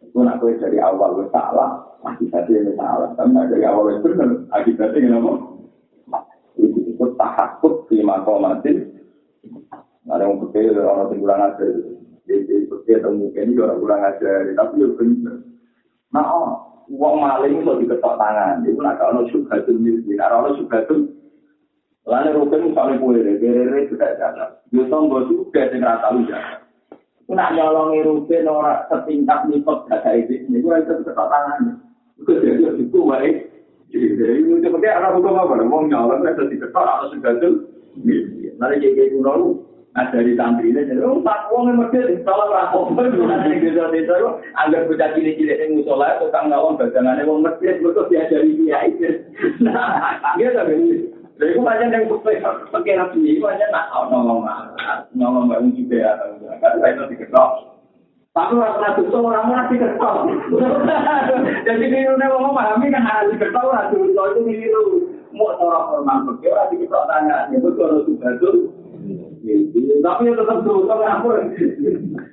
Itu nak gue dari awal gue salah, akibatnya gue salah. Tapi nak dari awal gue benar, akibatnya gue ngomong. Itu disebut tahakut di makomatin. Ada yang putih, orang yang kurang ajar. Jadi putih atau mungkin ini orang kurang ajar. Tapi ya benar. Nah, uang maling itu diketok tangan. Itu nak kalau suka tuh, kalau suka tuh, Lalu rukun misalnya kue deh, kere sudah jalan. Yo tombol juga sing ora tau jalan. Nak nyolongi rukun ora setingkat nipot gak itu. Ini gue itu ketok tangan. Itu jadi itu wae. Jadi itu seperti anak hukum apa? Mau nyolong kan jadi ketok atau tuh. Lalu jadi kuno lu. Nah dari santri ini jadi, oh tak uang yang mesti kalau rakok berguna di desa desa itu, agar bocah cilik cilik yang musola itu ngawang bagangannya mau mesti betul diajari dia itu. Nah, dia tapi Lha iku pancen yang kuwi pakai nabi iki pancen nak ono ngomong ngomong mbak juga ya. Kan itu diketok. Tapi ora pernah tuh orang ora diketok. Jadi niru nek wong pahami kan harus diketok ora dulu itu niru. Mau cara formal kok ora diketok tanya. Ya betul kalau sudah tuh. Tapi ya tetap tuh, tapi aku.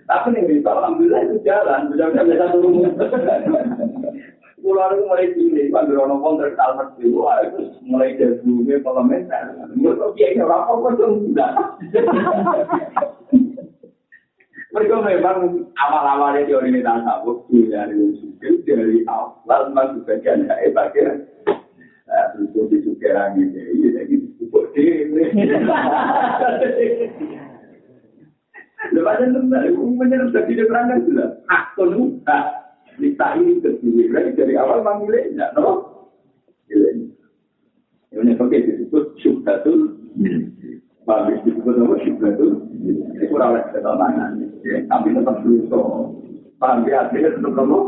Tapi nih, alhamdulillah itu jalan, bisa-bisa turun. Pulau itu mulai Birono pun terkenal mesti, wah itu mulai dari dunia parlementer. Menurut kiai orang apa pun enggak. Mereka memang awal-awalnya di organisasi sabuk dari suku dari awal masuk bagian dari bagian. Terus di suku orang ini, jadi cukup ini. Lepas itu, menyerang dari perangkat sudah. Hak penuh, Nisa ini berdiri, berarti dari awal memang miliknya, no? Ini pakai disebut syubhatul Bagus disebut apa syubhatul Ini kurang oleh ketenangan Tapi tetap berusaha Paham ya, artinya tetap kamu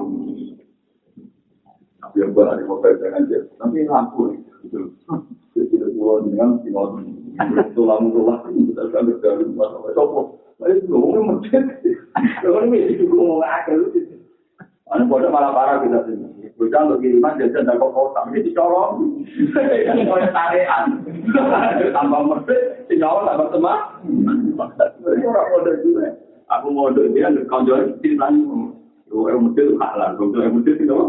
Tapi yang boleh dimobil dengan dia Tapi lampu Jadi semua dengan tinggal Tulang-tulang Kita akan Masalah sopo Ini ngomong merdek Kalau ini ngomong akal Anu bodoh malah parah kita sini. Bocah untuk kiriman jajan dan kok kotak ini dicorong. Kayak tarian. Tambah merdek, tinggal tambah semak. Orang bodoh juga. Aku mau bodoh dia konjol di sana. lagi. Orang Mesir halal, kantor yang mesti itu apa?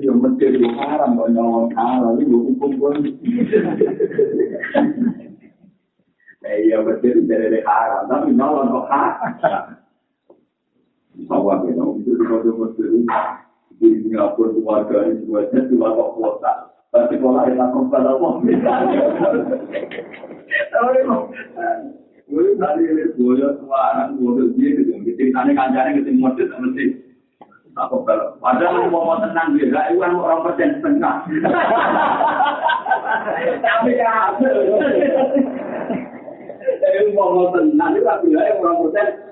Yang mesti itu haram, kalau nyolong halal, itu hukum pun. Eh, iya mesti dari haram, tapi nyolong kok haram. Sawah ya, itu di kota Mesir di Singapura keluarga ini semuanya cuma kok kuota. Tapi sekolah yang lakukan pada uang. Gue tadi lihat boyo semua anak bodoh dia gitu. Ceritanya kancane ketemu model mesti aku kalau padahal mau mau tenang dia, gak iwan orang persen setengah. Tapi ya, jadi mau mau tenang itu tapi. Rata-rata nak nyawa orang persen apa.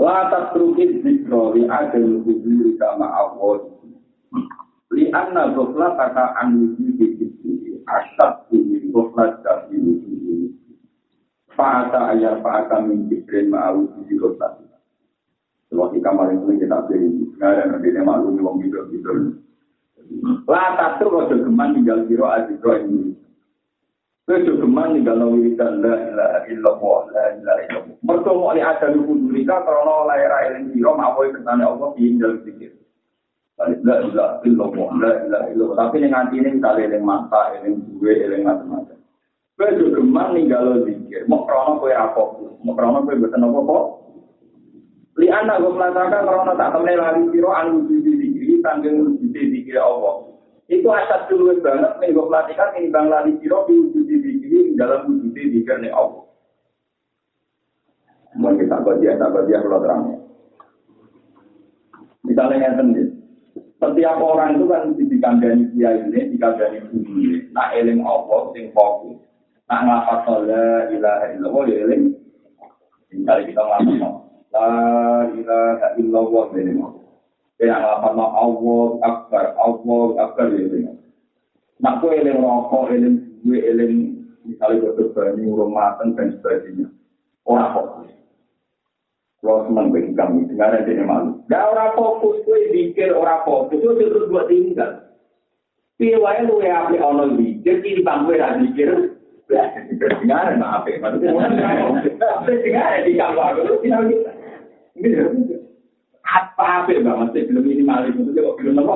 La tasrukid zikro li adil huduri kama awal. Li anna gofla kata an wujudi itu asyad ini gofla jadi wujudi. Fa'ata ayat fa'ata min zikrin ma'awujudi gofla. Kalau di kamar itu kita beri, nggak ada nanti malu nih wong. Lah satu kalau geman tinggal biro adikro ini. Itu geman tinggal nawi dan la ilaha illallah la ilaha illallah. Mereka mau lihat ada lugu durika karena lahir eling biro mau bertanya Allah tinggal pikir. La ilaha illallah la ilaha illallah. Tapi yang nanti ini kita eling mata, eling gue, eling macam-macam. Itu geman tinggal zikir. Mau krono kue apa? Mau krono kue bertanya apa kok? Li anak gue mengatakan karena tak temen lari biro anu wujud dikiri tanggung wujud dikiri Allah. Itu asal dulu banget gue pelatihan ini bang lari biro wujud dikiri dalam wujud dikiri Allah. Mau kita baca tak baca kalau terangnya. Misalnya yang sendiri. Setiap orang itu kan dikandani dia ini, dikandani bumi. Nak eling Allah, sing fokus. Nak ngapa sholat, ilaha illallah, ya eling. Misalnya kita ngapa La ilaha illallah ini mau. Kaya ngelapan no Allah akbar, Allah akbar ya ini. Nak kue eling rokok, eling gue eling misalnya gue terbani, rumatan dan sebagainya. Orang fokus. Kalau senang bagi kami, dengar aja ini malu. Gak orang fokus, gue pikir orang fokus, itu terus buat tinggal. Piwai lu ya api ono pikir, di bangku ya pikir. Dengar, maaf ya, maksudnya. Dengar, di kamar, itu tidak kita. Apa apa banget sih film ini malah itu kok film apa?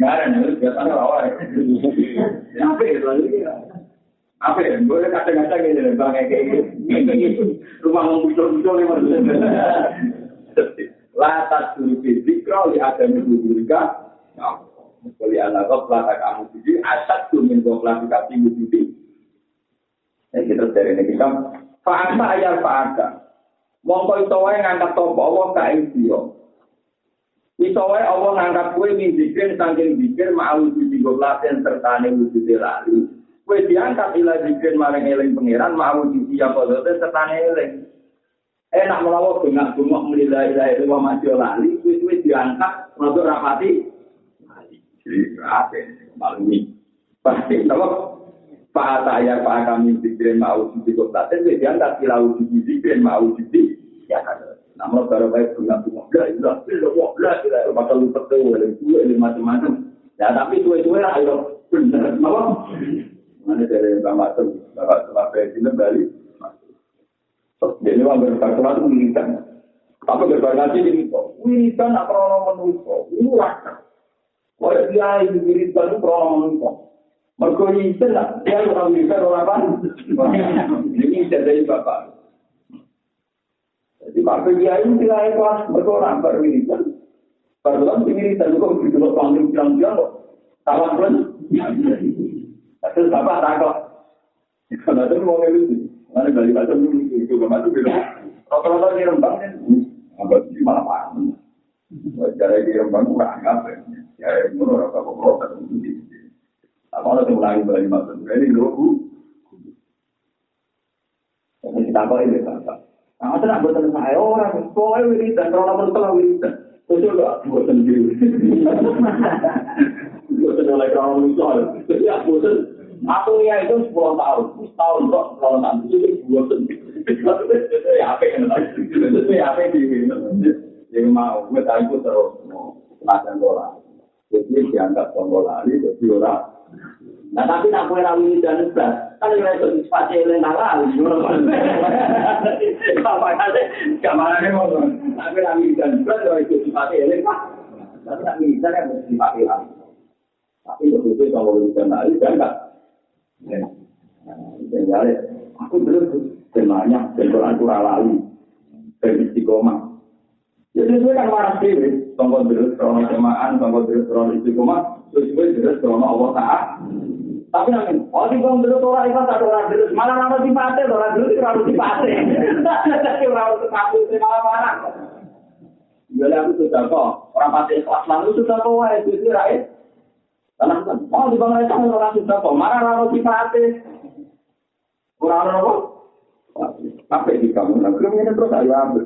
Nggak ada nih biasanya apa ya? Apa ya? Boleh kata-kata gitu bang kayak rumah mau muncul-muncul nih maksudnya latas dulu fisik kalau ada minggu juga Kali anak kau pelata kamu jadi asal tuh minggu klasifikasi wujudi. Ya kita dari ini kita. Fa'asa ayat fa'asa. Mongko iso wae ngangkat topo Allah ka dia. Iso wae Allah ngangkat kowe ning zikir saking zikir mau wujud goblaten serta ne wujud lali. Kowe diangkat ila zikir marang eling pangeran mau wujud ya kodote serta eling. Enak melawa bengak bengok melila ila itu maju lali, kowe diangkat rodok rapati. Jadi apa? Malumi. Pasti kalau Pak saya Pak kami zikirin mau wujud goblaten, kowe diangkat ila wujud zikirin mau wujud ya kan. Namun baru baik punya punya bla bla bla bla bla bakal lupa tuh oleh dua ini macam-macam. Ya tapi dua dua lah ayo. Benar apa? Mana dari bapak tuh bapak apa ini balik? Jadi orang berkata itu militan apa berkata ini militan apa orang menunggu ini waktu kalau dia ini militan itu orang menunggu mereka militan dia orang militan orang apa ini dari bapak Jadi Pak Kiai itu nilai kelas berkorang berwiridan. Barulah wiridan kok begitu lo panggil bilang-bilang kok salah pun. Terus bapak takut. Karena itu mau ngelusi. Mana balik dulu itu itu bilang. Rata-rata di rembang abad di malah paham. Cara di rembang kurang apa ya? Menurut rata kok Apa ada yang mulai balik masuk? Ini dulu. Jadi kita kok ini bapak. Nah, itu nak buatan saya orang, kok wiridan, kalau nomor setelah wiridan. Terus juga buatan diri. Buatan oleh kalau misal. Jadi aku bosan. Aku ya itu 10 tahun. 10 tahun kok kalau nanti itu. Itu ya apa yang Itu ya apa yang mau. Gue tahu terus. Semacam bola. Jadi dianggap bola ini, jadi orang. Nah tapi nak kue rawi dan belas, kan yang itu disipati oleh nala, apa kata, gambarannya mau, tapi rawi dan belas yang itu disipati oleh pak, tapi nak militer yang disipati rawi. Tapi begitu kalau militer nali kan enggak. Jadi aku belum sebenarnya benturan kurang lali, dari istiqomah. Jadi itu kan waras sih, tongkol terus krono semaan, tongkol terus krono istiqomah, terus itu terus krono Allah Taala. Tapi nanti, oh di bawah dulu orang itu tak orang dulu, malah nama si pate, orang dulu itu orang si pate. Tapi orang itu kaku itu malah marah. Jadi aku sudah kok, orang pate kelas lalu sudah kok, wah itu itu rakyat. Karena oh di bawah itu orang sudah kok, malah nama si pate. Orang apa? Apa di kamu? Nah, belum terus ayo ambil.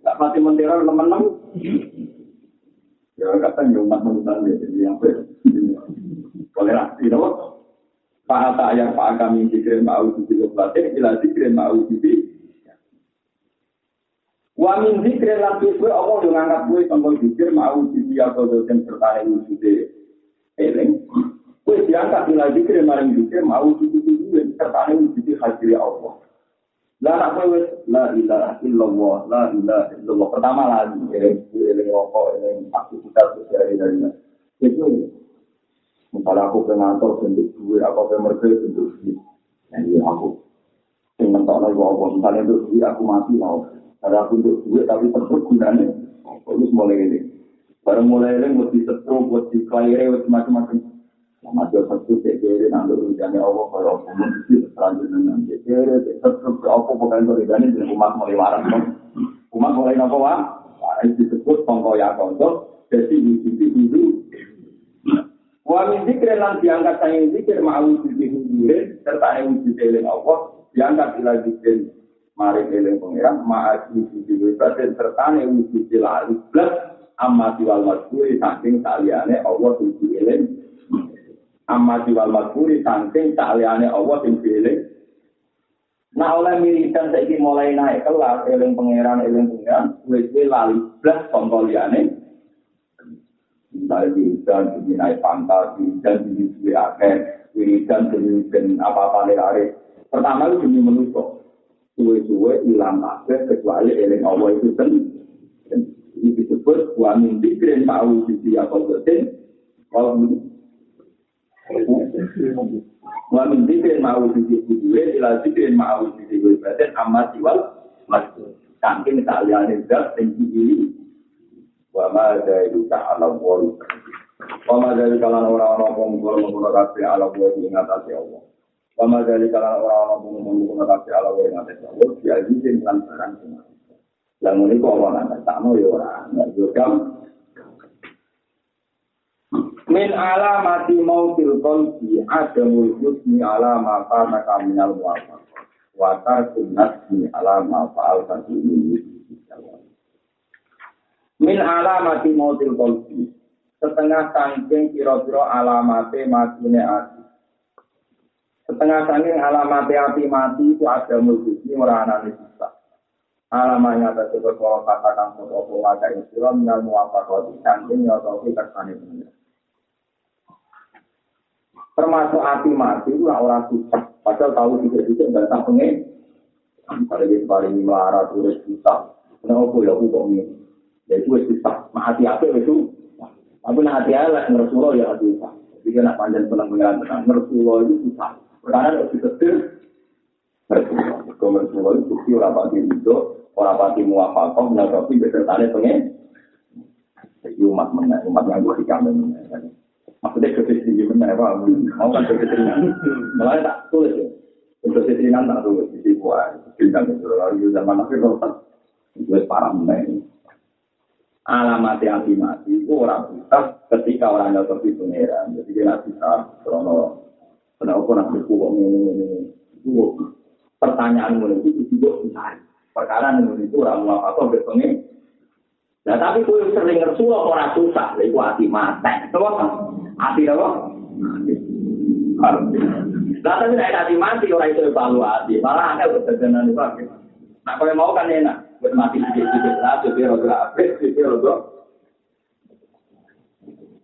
Tak pasti menteror teman-teman. Ya, kata nyumat menurut jadi apa toleransi, no? Pak Ata yang Pak kami dikira mau di batin, ila dikira mau di Wa min zikre lan kuswe Allah yo nganggap kuwe tanggal zikir mau di atau dosen serta wujude eleng. Kuwe diangkat ila zikre maring zikir mau di kuwe serta wujude hadir Allah. La nak kowe la ilaha illallah la ilaha illallah pertama lagi eleng eleng rokok eleng aktivitas sehari hari itu Misalnya aku ke ngantor bentuk duit, aku ke mereka bentuk duit. Jadi aku yang mentok lagi apa, misalnya untuk duit aku mati mau. Ada aku untuk duit tapi tetap gunanya. Terus mulai ini. Baru mulai ini buat di setrum, buat di klaire, buat macam-macam. Sama dia satu CDR, nanti hujannya Allah, kalau aku mesti selanjutnya dengan CDR, tetap aku bukan berigani, dan umat mulai waras. Umat mulai apa, Wah? Itu disebut pongkau ya kontok, jadi wujud-wujud Wa min zikri lan diangkat sang zikir ma'u sisi hujurin serta yang wujud eling Allah diangkat ila zikir mari eling pengiran ma'u sisi wibatin serta yang wujud lali plus amati wal masyuri saking saliyane Allah wujud eling. Amati wal masyuri saking saliyane Allah wujud eling. Nah oleh militan saiki mulai naik kelas eling pangeran eling pangeran wis lali plus kongkoliane misalnya wiridan demi naik pantas, wiridan demi duit akeh, wiridan demi apa-apa hari Pertama itu demi menusuk. Suwe-suwe hilang kabeh kecuali eling Allah itu kan. Ini disebut wa min dikrin ma'u sisi apa betin. Kalau ini Wa min dikrin ma'u sisi duwe ila dikrin ma'u sisi betin amat diwal mas. Kangking kalian zat yang ini wa ma dari ta ala wal wa ma dari kalan orang-orang pengumpul menggunakan kasih ala wal di atas Allah. Wa ma dari kalan orang-orang pengumpul menggunakan kasih ala wal di atas Allah. Dia izin lan barang semua yang ini kok orang nggak tahu ya orang nggak juga min alamati mautil qalbi adamul husni ala ma kana kaminal muwafaq wa tarkun nasmi ala ma fa'al ini min alamati mautil qalbi setengah saking kira-kira alamate matine ati. Setengah saking alamate ati mati itu ada mulkusni ora anane sisa. Alamanya ta sebab kalau katakan apa wae ing sira minal muwafaqati saking nyoto iki kersane termasuk ati mati itu ora susah padahal tahu tidak-tidak bantah pengen Pada di paling melarat, urus susah. Kenapa ya aku kok ini? ya itu wis bisa nah hati itu tapi nah hati hati ngerasulah ya hati bisa jadi kena panjang tenang pengiran tenang ngerasulah itu bisa karena harus diketir ngerasulah kalau ngerasulah itu bukti orang pati itu orang pati muafakoh menyatakan besertanya pengen jadi umat mengenai umat yang gue dikamen Maksudnya dosis tinggi mana ya, Mau kan dosis ringan. Malah tak tulis ya. Dosis ringan tak tulis. Di buah. Ringan itu. Lalu zaman akhir rotan. Itu parah meneng. Alamat yang mati itu orang bisa ketika orang jatuh di pangeran. Jadi dia nggak bisa. Kalau kenapa nak berkuah ini ini itu pertanyaan mulai itu juga bisa. Perkara ini itu orang mau apa berpengen. Nah tapi kue sering ngersulah orang susah, itu hati mati. Coba Hati apa? Nah, tapi nek hati mati ora itu evaluasi, malah ada ketegangan itu. Nah, kalau mau kan enak, buat mati sedikit-sedikit lah, supaya rogo apik, supaya rogo.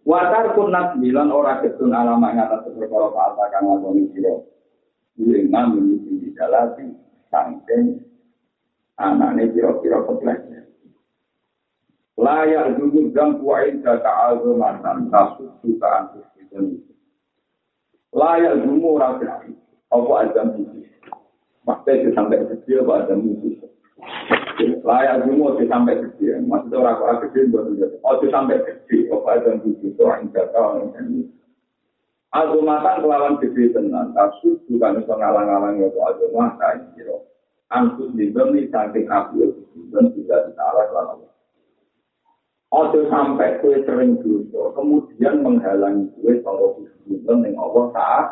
Watar kunat bilang orang ketun alamak atas perkara fasa kang lakoni sira. Dengan menyisi di dalati sangking anaknya kira-kira keplek. layak dulu dan kuain data azumatan kasut jutaan itu layak dulu rakyat apa ada musuh maksudnya itu sampai kecil apa ada musuh layak dulu itu sampai kecil maksudnya orang-orang kecil buat itu oh itu sampai kecil apa ada musuh itu orang data orang ini. Azumatan kelawan gede tenan. Kasut bukan itu ngalang-ngalang itu azumatan kira antus dibeli saking api dan tidak ditarik lalu Ojo sampai kue sering dosa, kemudian menghalangi kue kalau hubungan dengan Allah saat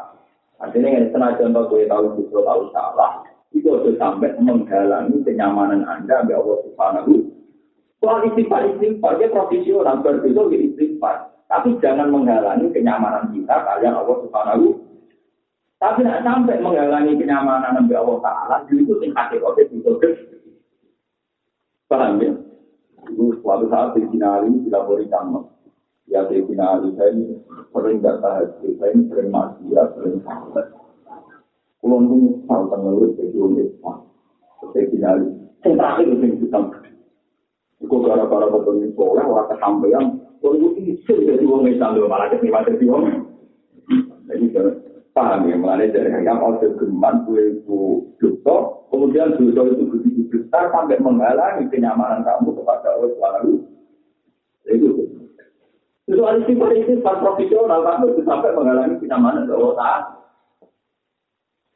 artinya yang senajan kue tahu dosa tahu salah, itu ojo sampai menghalangi kenyamanan anda ambil Allah Subhanahu. Soal istighfar istighfar dia profesional berdosa di istighfar, tapi jangan menghalangi kenyamanan kita kalian Allah Subhanahu. Tapi tidak sampai menghalangi kenyamanan ambil Allah Taala, itu sing hakikatnya itu Paham ya? Itu suatu saat Sayyidina Ali dilapori tamu. Ya Sayyidina Ali saya ini sering tahajud, saya ini sering maksiat, sering sahabat. Ini jadi unik. Sayyidina Ali, yang terakhir itu yang gara-gara ketemu soleh, orang kalau itu malah orang. Jadi paham ya, dari yang mau geman, kue itu dosa, kemudian dosa itu begitu sampai menghalangi kenyamanan kamu kepada Allah itu. Itu ada itu sifat profesional kamu itu sampai menghalangi kenyamanan Allah.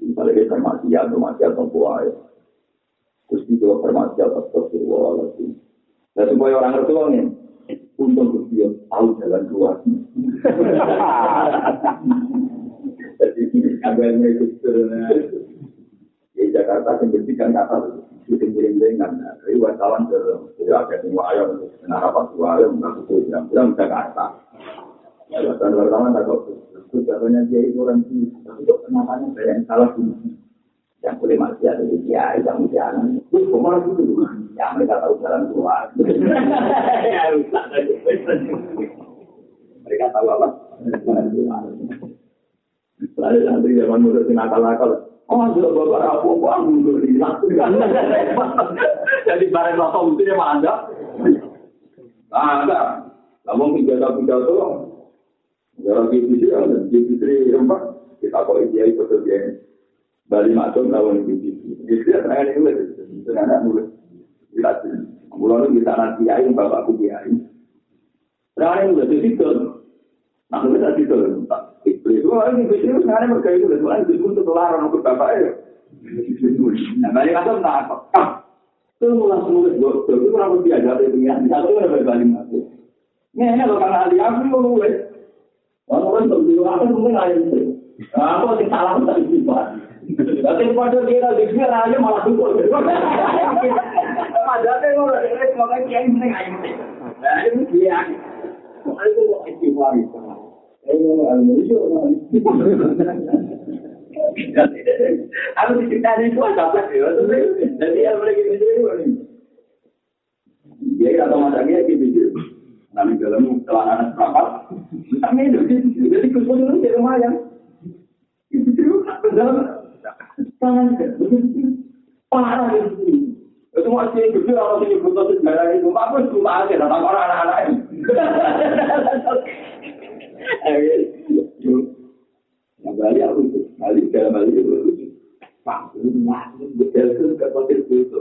Misalnya kita masih atau masih atau buaya. Terus juga permasi atas astagfirullahaladzim. Nah supaya orang ngerti ini, untuk dia tahu jalan keluar. Jadi agak mereka di Jakarta yang bersihkan kata syuting dengan dari wartawan ke Jakarta semua ayam kenapa dua ayam nggak itu bilang bilang Jakarta ya wartawan wartawan tak kok itu katanya dia itu orang sih untuk namanya saya yang salah sih yang boleh masih ada di dia yang jangan terus ke mana gitu? Ya mereka tahu jalan keluar. Mereka tahu apa? Lalu nanti zaman muda nakal-nakal, Oh, sudah bapak aku, aku mundur di Jadi barang rasa dia mah ada. Nah, ada. Namun pidato jarak di sini ada di sini empat. Kita kok dia ikut dia. Bali macam tahun di sini. Di sini ada yang nulis, dengan anak nulis. Kita mulai kita nanti ayam bapakku dia. Nah, yang nulis di situ. Nah, nulis di situ. Itu orang yang bisnis sekarang mereka itu orang itu untuk larang untuk bapak ya. Nah, balik asal tak apa. Itu langsung nulis gue, itu kurang lebih aja itu ya. Satu udah berbalik masuk. Ini ini kalau karena ahli aku mau aku. Aku. Aku mau. Aku diceritain itu apa sih? Jadi yang mereka itu dia kata masa dia gitu Nanti dalam celana seprapat, kami itu jadi kusut itu di rumah yang itu dalam tangan parah itu. Itu masih gede orang sini butuh sejarah itu, apa cuma aja datang orang anak-anak ini. Nah, Bali aku itu, Bali dalam Bali itu Pak, masih betul ke hotel itu.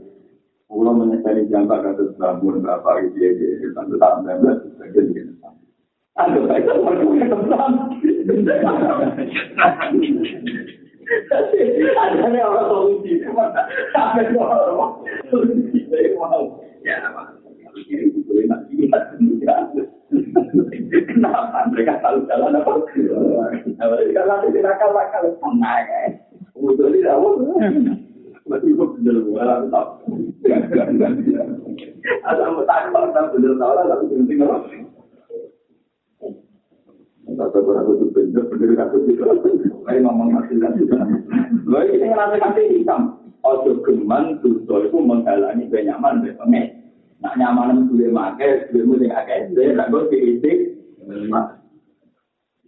Pulau menyesali jambak kata bangun berapa gitu ya, dia tentu tak benar sebagian gitu. Ada baik kan mereka tentang. Ada orang solusi, sampai orang solusi mau. Ya, ini boleh nak Kenapa mereka selalu jalan apa? Mereka nanti nakal-nakal, tenang ya. Betul tidak? Masih benar, tak. Asal mau tak tak benar tahu lah, tapi penting apa? Kata orang itu benar, benar kata itu. Saya ngomong masih lagi. Lalu kita ngerasa kasih hitam. Ojo geman dosa itu menghalangi kenyaman dan pengen. Nak nyaman itu boleh makai, boleh mulai agak ente, nak gue diitik.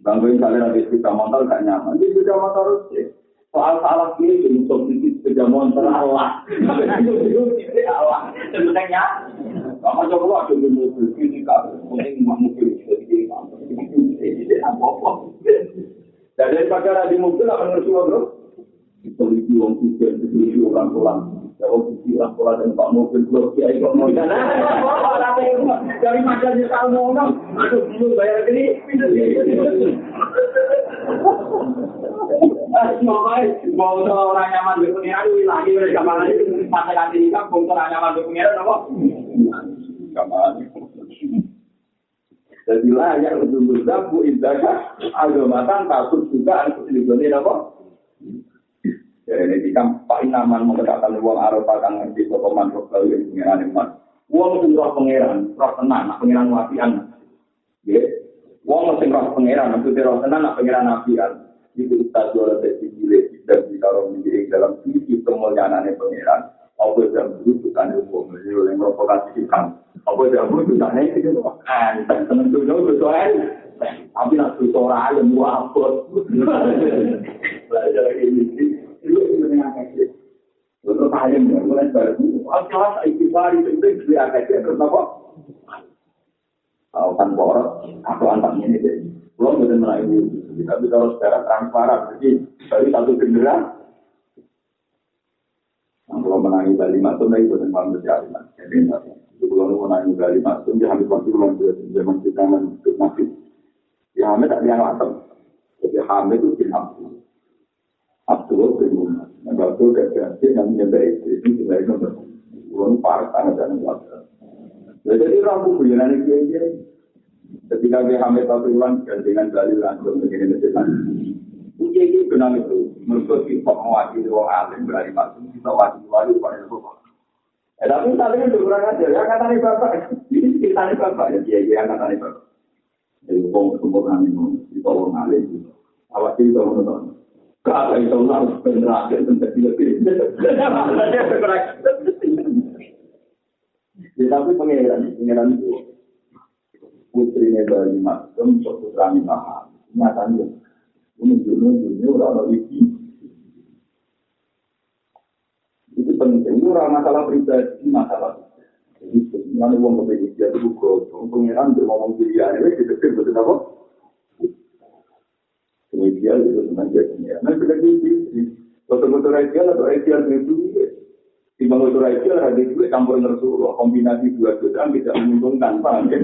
Bangga misalnya ada sepeda motor gak nyaman, di sepeda motor soal salah dia jadi solusi sepeda motor Allah. Itu Allah. Sebenarnya, kamu coba ada di mobil ini kan, mungkin mobil jadi jadi apa-apa. Dan daripada di mobil akan ngerti bro. Polisi wong kuda, polisi orang pulang. Kalau polisi orang pulang dan pak mobil blok kiai kok mau jalan. Dari macam ni tahu ngomong, aduh belum bayar gini. Makanya, mau orang nyaman di pengiran, lagi mereka malah itu pasal nanti nikah, mau orang nyaman di pengiran, apa? Kamar. Jadi layak untuk berdabu indaka agamatan takut juga untuk dilindungi apa? Ya ini kan Pak Inaman mengatakan uang Arafah kan ngerti sokoman roh kalau yang pengiran iman. Uang itu roh pengiran, roh tenang, nak pengiran wafian. Ya, uang mesti roh pengiran, maksudnya roh tenang, nak pengiran wafian. Itu kita jual dari cilik dan di kalau menjadi dalam sisi kemuliaan pengiran. Apa yang buruk bukan uang, yang provokasi kan. Apa yang buruk bukan itu kan. Dan tentunya betul Tapi nak betul orang yang muafot. Belajar ini itu dengan kecil. Untuk kalian ya, mulai baru. Istighfar itu itu dia kecil terus apa? Kalau kan boros, aku antarnya ini deh. Belum betul melayu. Tapi kalau secara transparan, jadi dari satu generasi kalau menangi Bali Matum lagi bukan malam berjari Jadi itu kalau menangi Bali Matum dia hampir pasti belum zaman kita menurut nasib. Ya Hamid tak dia Matum. Jadi Hamid itu bin Abdul. Abdul Umar. Nah Abdul kerja dan menjaga istri itu sebagai nomor. Belum parah tangan dan. Jadi bulan ini dia Ketika dia Hamid Abdullah dengan dalil langsung begini dengan Uji ini kenal itu, menurut kita mewakili orang alim berani masuk, kita wakili wali pada itu. Eh, tapi tadi kan kurang ajar, ya kata nih bapak, ini cerita nih bapak, ya dia dia kata nih bapak. Jadi uang sempurna ini, kita orang alim, awak itu menonton. Kata itu harus benar, dan tidak Ya, tapi pengeran, pengeran itu putrinya dari Masum, putranya Mahal, nyatanya ini dulu dulu orang iki itu penting. Orang masalah pribadi masalah jadi sebenarnya uang kompetisi itu kok pengiran ngomong dia ini kita pikir betul apa? Kemudian itu tentang dia pengiran nah sudah gitu betul-betul ideal atau ideal itu di bawah itu ideal ada itu campur ngersu kombinasi dua juta tidak menguntungkan paham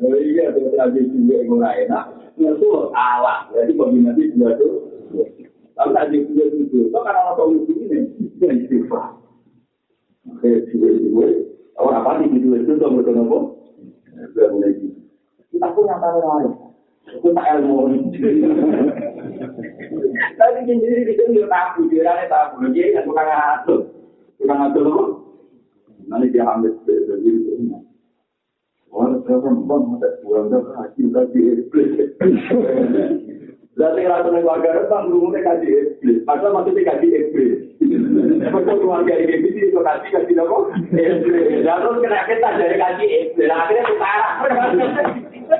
Oh iya, itu lagi juga yang mulai enak. Itu alah, jadi kombinasi dua itu. Tapi tadi juga itu, itu kan orang solusi ini, yang istighfar. Oke, juga juga. Orang apa sih gitu itu, tuh mereka nopo? Sudah mulai gitu. Kita pun yang tahu lain. Itu tak ilmu. Tapi jadi itu dia tahu, dia ada tahu. Dia yang kurang atur. Kurang atur nopo? Nanti dia ambil seperti Orang perempuan ada kurang dah haji lagi iblis. Jadi rasa keluarga rembang belum mereka kaji iblis. Padahal maksudnya kaji iblis. Betul keluarga ini itu kasih kasih apa? Lalu kena kita dari kasih akhirnya tukaran. Udah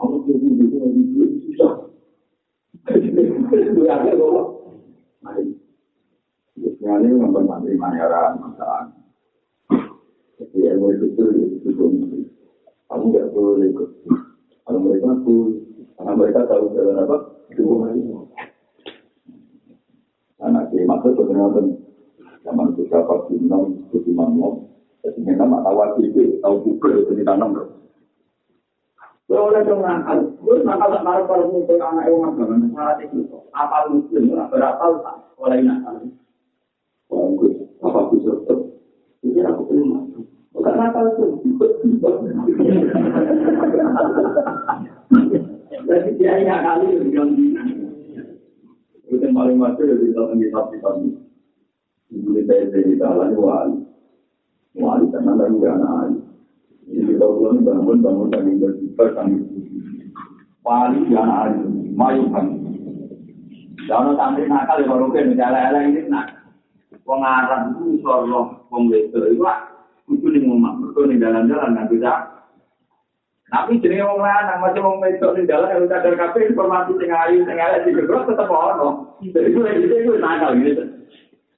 sampai dulu itu kalau tidak tidak. Oh bayo apa? Malah disebut kasih apa? Ebre, terus ke sini dia tapi apa? Aku mau ngomong-ngomong nanti. Kena kena ngomong fitnah itu. Ini begini ya, ini buat kilo ada bukan udah itu apa? Cuy apa? Cuy apa wajib mbak? Aku jadi itu lebih susah. Cuy apa kok? Biasanya ini memang menteri manyaran masalah. Jadi yang itu itu itu kamu nggak boleh ikut. Kalau mereka tuh, karena mereka tahu jalan apa, itu anak di maksud sebenarnya zaman itu siapa gunung itu di mana jadi memang tahu lagi itu tahu google itu di tanam bro kalau oleh dong nakal gue nakal tak naruh kalau ngumpul anak yang ngomong salah itu apa muslim berapa tak oleh nakal wah gue apa bisa ini aku terima bukan nakal tuh jadi dia yang kali yang itu yang paling masuk ya kita tinggi sapi sapi ibu kita itu kita lagi wali wali karena lagi anak ini kita pulang bangun bangun kami berjumpa kami wali anak mayu kami Jangan sampai nakal ya baru kan jalan-jalan ini nak pengarang itu sorong pembetul itu lah itu ngomong itu nih jalan-jalan nggak bisa Tapi jenenge wong lanang macam wong wedok ning dalan yang sadar kabeh informasi sing ayu elek di grup tetep ono. Jadi kuwi iki kuwi nakal gitu.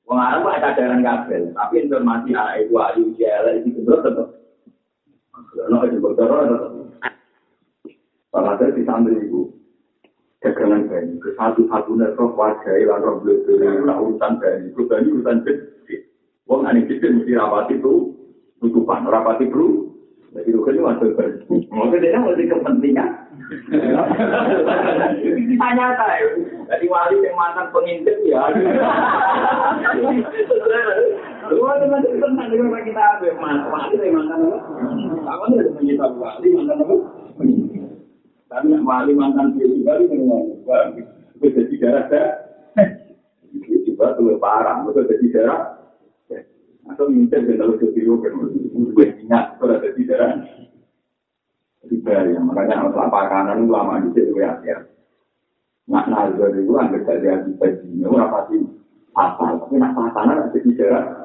Wong arep kok sadaran kabeh, tapi informasi itu ayu sing elek di grup tetep. Dari di santri itu, dagangan bayi, ke satu-satunya roh wajah, ilan roh beliau urusan bayi, itu bayi urusan gede. Wong aneh gede mesti rapati itu, tutupan, rapati bro, Jadi itu masuk ke Maksudnya dia masih kepentingan. Bisa nyata ya. Jadi wali yang mantan pengintip ya. Lu ada masih tenang dengan kita apa? Wali mantan apa? Apa? Tapi juga jadi darah. Itu juga parah, itu jadi darah. atau minta kan gue ingat kalau ada di daerah riba ya makanya harus lama di situ ya ya itu bajinya orang pasti apa tapi nak pasangan ada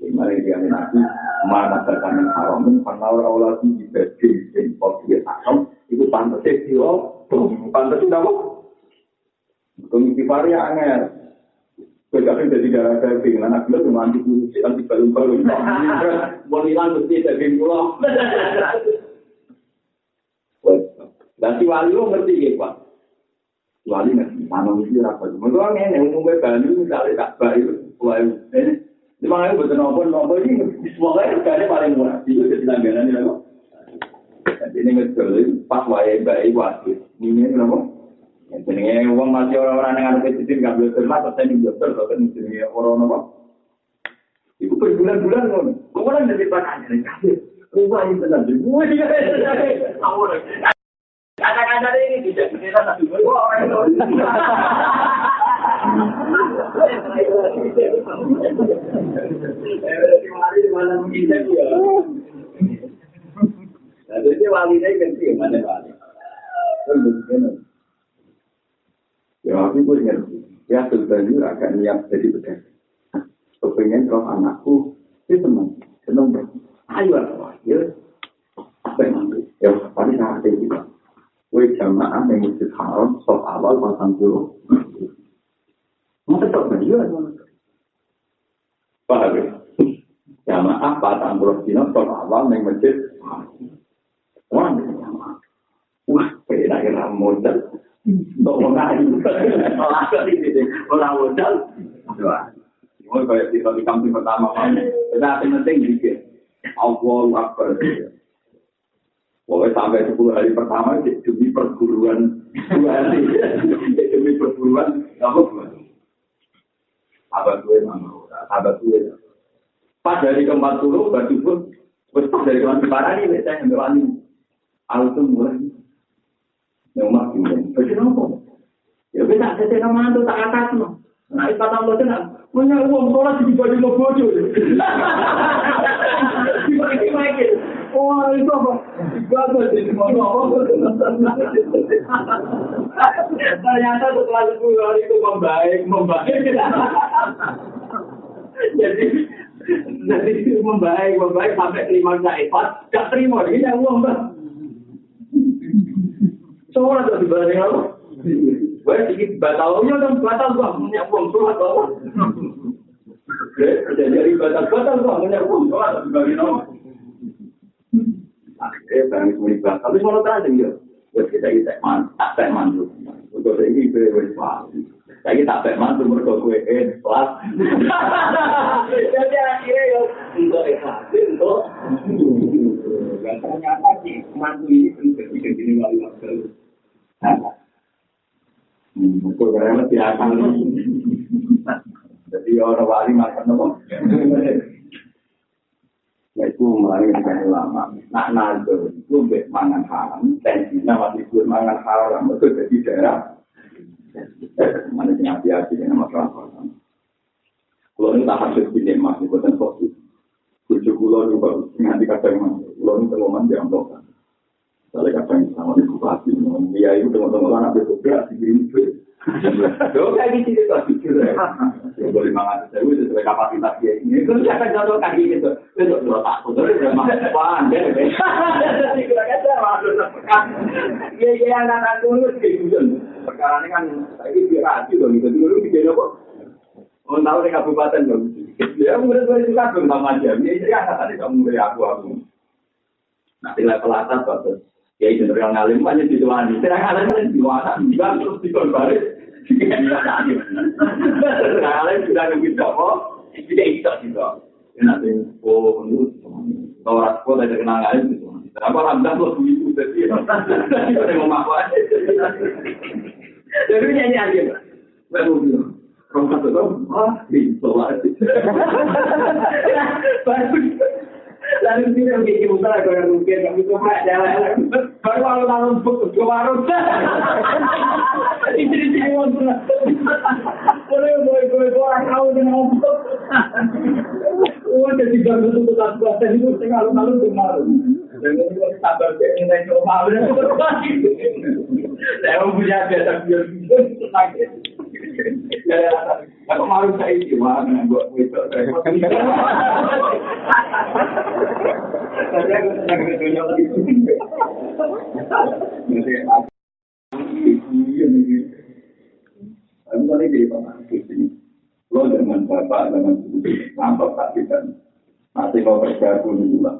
Mari dia nanti mana terkait haram penawar Allah di baju yang posisi haram itu pantas sih oh pantas itu apa? Komisi varia angel Begawe jadi darah daging, anak gue cuma anti kursi, anti balung-balung. Mau hilang mesti daging pulau. Dan si wali lo ngerti ya, Pak. Wali ngerti, mana mesti rapat. Menurut ini, umumnya Bali misalnya tak baik, wali. Ini makanya betul nopo nopo ini, semuanya harganya paling murah. Itu jadi langganan ya. Jadi ini ngerti, pas wali baik, wali. Ini kenapa? jenenge wong masih orang-orang yang ada titik nggak boleh terima atau saya nih dokter atau kan jenenge orang apa itu berbulan-bulan kan orang dari pakannya kasih. Rumah ini benar. Gue juga kata-kata ini tidak kita satu dua orang ini. Ya, aku gue ngerti. Ya, sebenarnya akan niat jadi pedagang. Kepengen roh anakku, itu teman. Senang dong. Ayo, ya. Apa yang nanti? Ya, paling nanti kita. Gue jamaah yang masjid haram, sok awal pasang dulu. Mau tetap berdua, Paham ya? Jamaah pasang dulu, sok awal yang masjid Wah, wah, beda kira modal. Untuk mengayu. Orang modal. Mau kayak di di kampung pertama kan. Tapi penting juga. Allah Akbar. Pokoknya sampai 10 hari pertama demi perguruan dua hari. Demi perguruan apa sahabat gue mana sahabat gue. Pas dari keempat puluh, baju pun, pas dari keempat parah nih, saya ngambil wani. Aku tuh mulai, yang mak gini, baju nopo. Ya bisa, saya tidak mantu tak atas no. Nah, itu kata Allah tenang, punya uang sholat di baju mau bojo. Dibagi lagi. Oh, itu apa? Ternyata setelah sepuluh hari itu membaik, membaik. jadi, jadi membaik, membaik sampai terima syaitan, gak terima, ini yang uang bang. Sholat tuh dibanding apa? Gue sedikit batalnya kan batal bang, punya uang sholat apa? Jadi batal-batal bang, punya uang sholat dibanding apa? Eh, barang. Tapi kalau tadi ya, buat kita kita man, tak tak mantu. Untuk ini beri Saya tak tak mantu mereka kue eh kelas. Jadi akhirnya ya untuk ikhlas, untuk dan ternyata si mantu ini penting jadi wali waktu. Betul karena tidak akan. Jadi orang wali makan apa? Yaitu melalui dengan ulama. Nak nazo itu bek mangan haram, tensinya masih gue mangan haram, itu jadi daerah. Mana yang hati-hati dengan masalah haram. Kalau ini tak hasil punya mas, itu kan fokus. Kucu kulo juga nganti kadang mas, kulo ini temuan di amplop. Soalnya kadang sama di bupati, dia itu teman-teman anak berkumpul, dikirim duit. Yo kayak gitu itu pikir ya. Boleh mangan sewu sesuai kapasitas dia ini. Itu saya akan contoh kaki gitu. Besok dua tak kotor udah makan deh. Jadi kira kata masuk Iya iya anak aku itu kayak gitu. Perkara ini kan saya kira radio dong gitu. Dulu bikin apa? Oh tahu di kabupaten dong. Ya murid murid itu kan belum aja. Ya jadi angkatan itu mulai aku aku. Nanti level atas bagus. Ya itu yang ngalim banyak di tuan. Tidak ngalim kan di mana? Juga terus di balik. Oh jadi. Jadi nyanyi aja. Baru. Kamu kata tuh, ah, bisa lah. Baru Lalu dia bikin usaha kalau mungkin kami coba jalan. Baru kalau lalu buku ke warung. Istri istri wanita. Boleh boleh boleh orang kau dengan untuk. Oh jadi baru itu tetap kuasa itu tinggal lalu kemarin. Dan itu sabar dia nilai coba. Saya punya biasa biar bisa Ya, aku malu saya ini mana buat itu. Tapi aku sedang berdunia lagi. Aku tadi di pemakai sini. Lo dengan bapak, dengan nampak tapi kan masih mau kerja pun juga.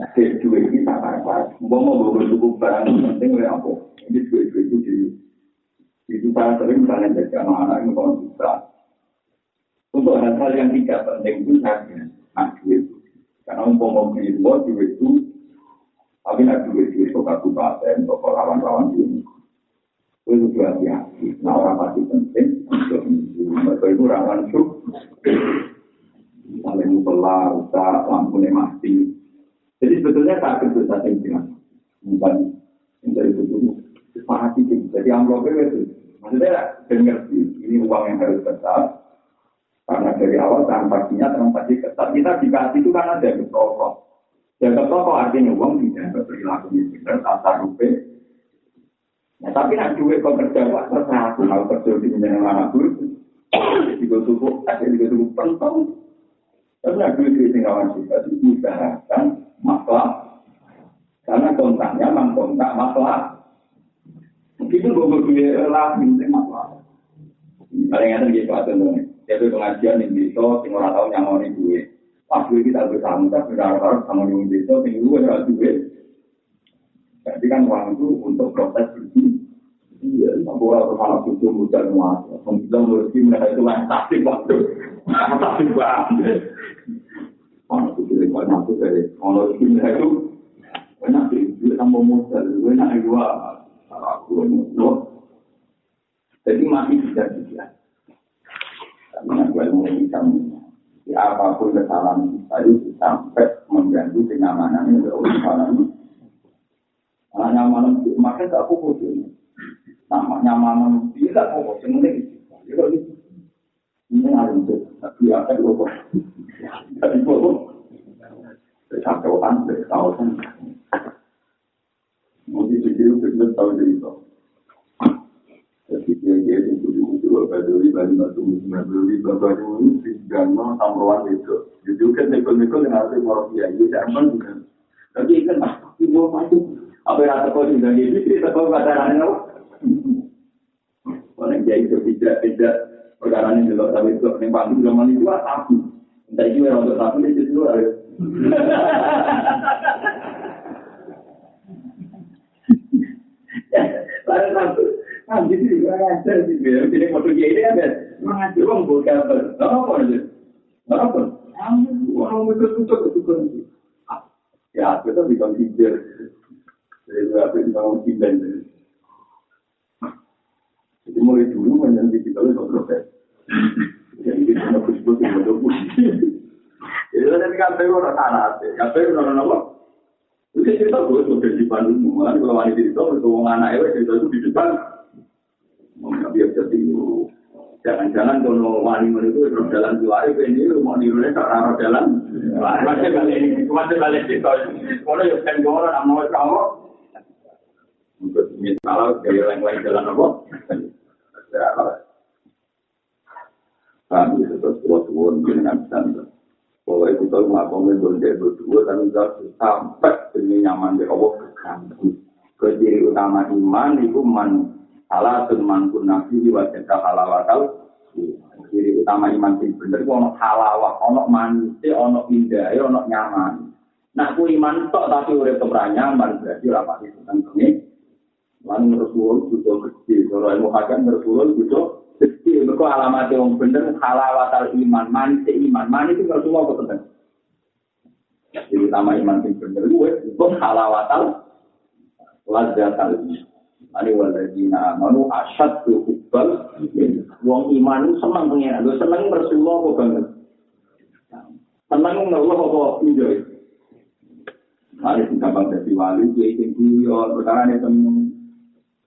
Akhir duit kita apa? Mau mau cukup barang penting apa? Ini duit-duit itu di itu saya sering misalnya jadi anak-anak itu kalau bisa. Untuk hal-hal yang tidak penting itu saya nah duit. Karena umpama beli luar duit itu, tapi nak duit duit ke kabupaten, ke lawan-lawan ini. Itu juga hati-hati. Nah orang pasti penting untuk mereka itu rawan syuk. Misalnya mubelah, rusak, lampunya mati. Jadi sebetulnya tak kerja satu yang bukan yang dari itu sepahati jadi amplopnya itu Maksudnya dengar ini uang yang harus besar. Karena dari awal transaksinya transaksi ketat. Kita dikasih itu kan ada yang toko. Yang toko artinya uang tidak berperilaku benar tata rupiah. Nah, tapi nak duit kau kerja pak terserah aku mau kerja di menjadi anak dulu. Jika tubuh, ada jika tubuh pentong. Tapi nak duit duit tinggalan kita itu usahakan masalah. Karena kontaknya memang kontak masalah. itu gue gue lah penting apa paling ada gitu atau nih jadi pengajian yang bisa sing orang tahu mau gue pas gue kita bersama kita berharap sama yang bisa sing gue harus gue jadi kan itu untuk proses bersih iya bola bersama itu mudah muat kemudian mereka itu taktik waktu taktik banget Ono itu dari banyak itu dari ono itu itu banyak itu tambah modal, banyak itu aku no. Jadi masih bisa juga. ilmu hitam. Ya, apapun kesalahan kita itu sampai mengganggu kenyamanan yang berusaha. Nah, nyaman makanya tak fokus ini. Nama nyaman tidak fokus ini. Ini ada itu. Tapi apa itu kok? Tapi kok? Sampai orang tahu kan. Mungkin video kita tahu jadi itu. Jadi dia dia itu dulu pada riba lima tujuh lima puluh riba baru ini tiga nol tambahan itu. Jadi kan nekol-nekol yang harus mau dia itu jangan bukan. Tapi kan ibu macam apa yang ada kau juga gitu kita kau pacaran apa? Orang jadi itu tidak tidak perkara ini juga tapi itu yang paling zaman itu apa? Entah itu yang untuk satu itu dulu jadi jadi kan, ya kita bisa pikir, jadi yang kita Jadi mulai dulu menyanyi kita itu proses. Jadi kita mau sebut yang Jadi ada kafe orang tanah, kafe orang apa? Itu cerita gue tuh di Bandung, mulai kalau wanita cerita, itu orang anak itu cerita itu di depan. Nggak biasa tidur. Jangan-jangan kalau wanita itu terus jalan keluar itu ini mau nirunya ke arah jalan. Masih balik ini, masih balik cerita. Kalau ya kan gue orang mau kamu. Untuk misalnya gaya lain-lain jalan apa? Kami terus tua-tua dengan standar. Kalau itu tahu ngakongin berdua berdua dan enggak sampai ini nyaman di Allah keganggu. Keciri utama iman itu man salah man pun nabi diwajib halawakal. Ciri utama iman itu bener itu ono halawah, ono manis, ono indah, ono nyaman. Nah, ku iman tok tapi udah keberanian nyaman berarti rapat itu tentang ini. Lalu Rasulullah juga kecil, kalau ilmu hakim Rasulullah juga kecil. Mereka alamat yang bener halawatal iman, manis iman, manis itu Rasulullah apa tentang? Jadi utama iman yang bener gue, itu halawatal lazzatal iman. Ani waladina amanu asyad tu hubbal Wong iman itu senang pengen, lu senang Rasulullah apa banget? Senang Allah apa enjoy? Mari gampang jadi wali, gue ingin guyon, perkara ini.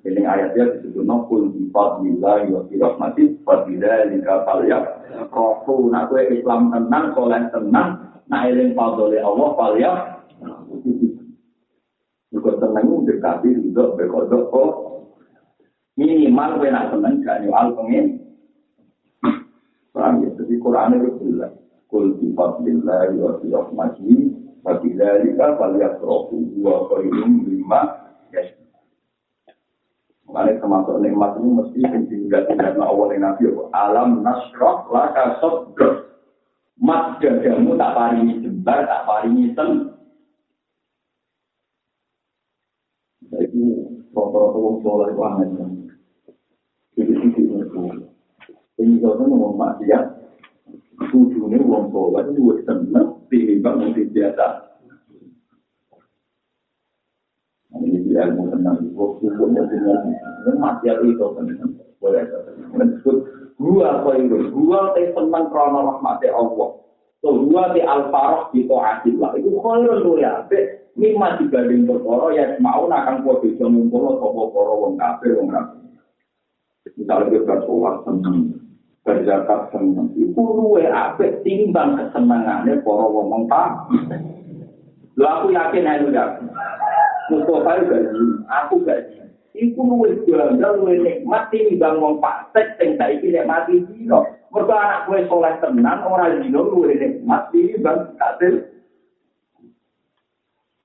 Ini ayatnya disebut nopul di fadlillah wa fi rahmati fadlillah lika falyak rohu nak Islam tenang, soleh tenang nak eling fadlile Allah falyak juga tenang dekati juga berkodok kok. Minimal kue nak tenang gak nyual pengen. Paham ya, jadi Quran itu jelas. Kul di fadlillah wa fi rahmati fadlillah lika falyak rohu wa khairun lima Makanya termasuk nikmat ini mesti tinggal tinggal awal yang nabi alam nasroh laka sodros. Mat dadamu tak paringi jembar, tak paringi sen. Jadi foto-foto wong soleh itu aneh. Jadi sisi itu. Ini kalau ngomong maksiat, tujuannya wong soleh itu seneng, timbang mungkin biasa. Ini ilmu tentang hukumnya dengan ini maksiat itu kan boleh disebut gua apa itu? Gua teh senang krono rahmati Allah. So gua di al faroh di toatif lah. Itu khairul mulia be lima dibanding perkara ya mau nakang kode jamu polo sopo poro wong kafe wong kafe misalnya kita bersolat seneng berzakat seneng. Itu luwe ape timbang kesenangannya poro wong kafe Lo aku yakin aja udah. Mustafa gaji, aku gaji. Iku luwih bangga, luwih nikmat timbang wong pasek sing saiki nek mati dino. Mergo anak kowe soleh tenan ora dino luwih nikmat timbang kasil.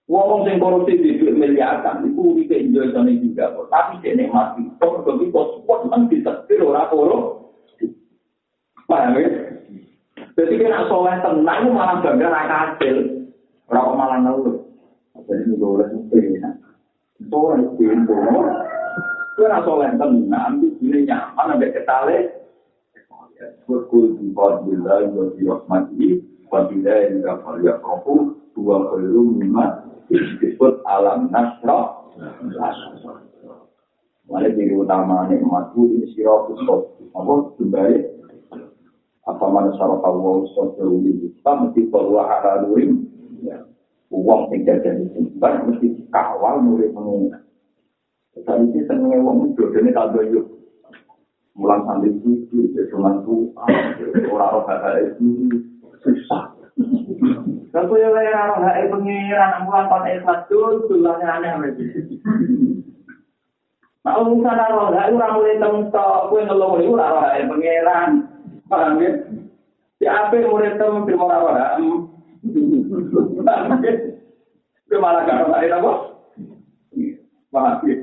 Wong sing korupsi di duit miliaran iku wike Indonesia juga kok. Tapi dia nikmat itu mergo kita support kan disetir ora korup. Paham ya? Jadi kena soleh tenang malah bangga kok malah ngeluh. Jadi ini boleh pengen. Boleh pengen boleh. Kue rasa lenten, nanti ini nyaman sampai ketale. Berkul di fadillah, wa di rahmati, fadillah yang gak ya rohu, dua kelu lima, disebut alam nasra. Mana diri utama nikmatku ini siratus Apa kembali? Apa mana sarah Allah sallallahu alaihi wasallam mesti bahwa ala nurim. Uang sing jajan itu, mesti kawal nurim mengingat. Tadi sih senengnya wong itu, jadi tak ada yuk. Mulang sambil itu, ya cuma tuh, orang-orang kata itu susah. Kalau ya orang orang kata pengiran, mulang kon ikhlas tuh, tulangnya aneh lagi. Nah, orang orang itu mulai temtok, kue ngeluh itu orang orang pengiran, paham ya? Si apa mulai temtok di orang orang? Itu malah gak ada apa? Paham ya?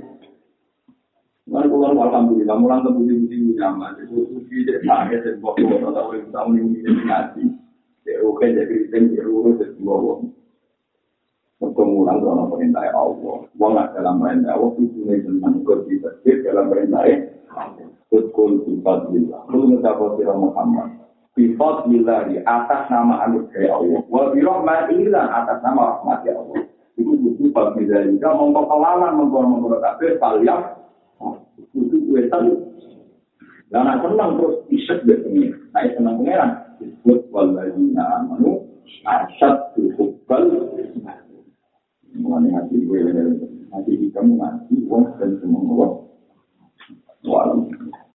Mana keluar alhamdulillah, mulang tembusi busi nyaman. Itu suci jadi sakit dan waktu waktu tahu yang tahu yang ini ngaji. Ya oke jadi kritik ya urus jadi bawa. Untuk mulang dalam perintah Allah. Wong dalam perintah Allah itu nih tentang kursi masjid dalam perintah Betul sifat billah. Lu mencapai sirah Muhammad. Sifat billah di atas nama anugerah Allah. Wa birahmatillah atas nama rahmat Allah. Itu sifat billah. Jika mengkepalawan mengkor-mengkor kafir, kalian itu gue tahu. Dan aku senang terus isek deh ini. Nah, senang pengeran. Disebut waladina amanu asyad tuhukal. Mengenai hati gue, hati kamu ngaji, wong dan semua wong. Walau.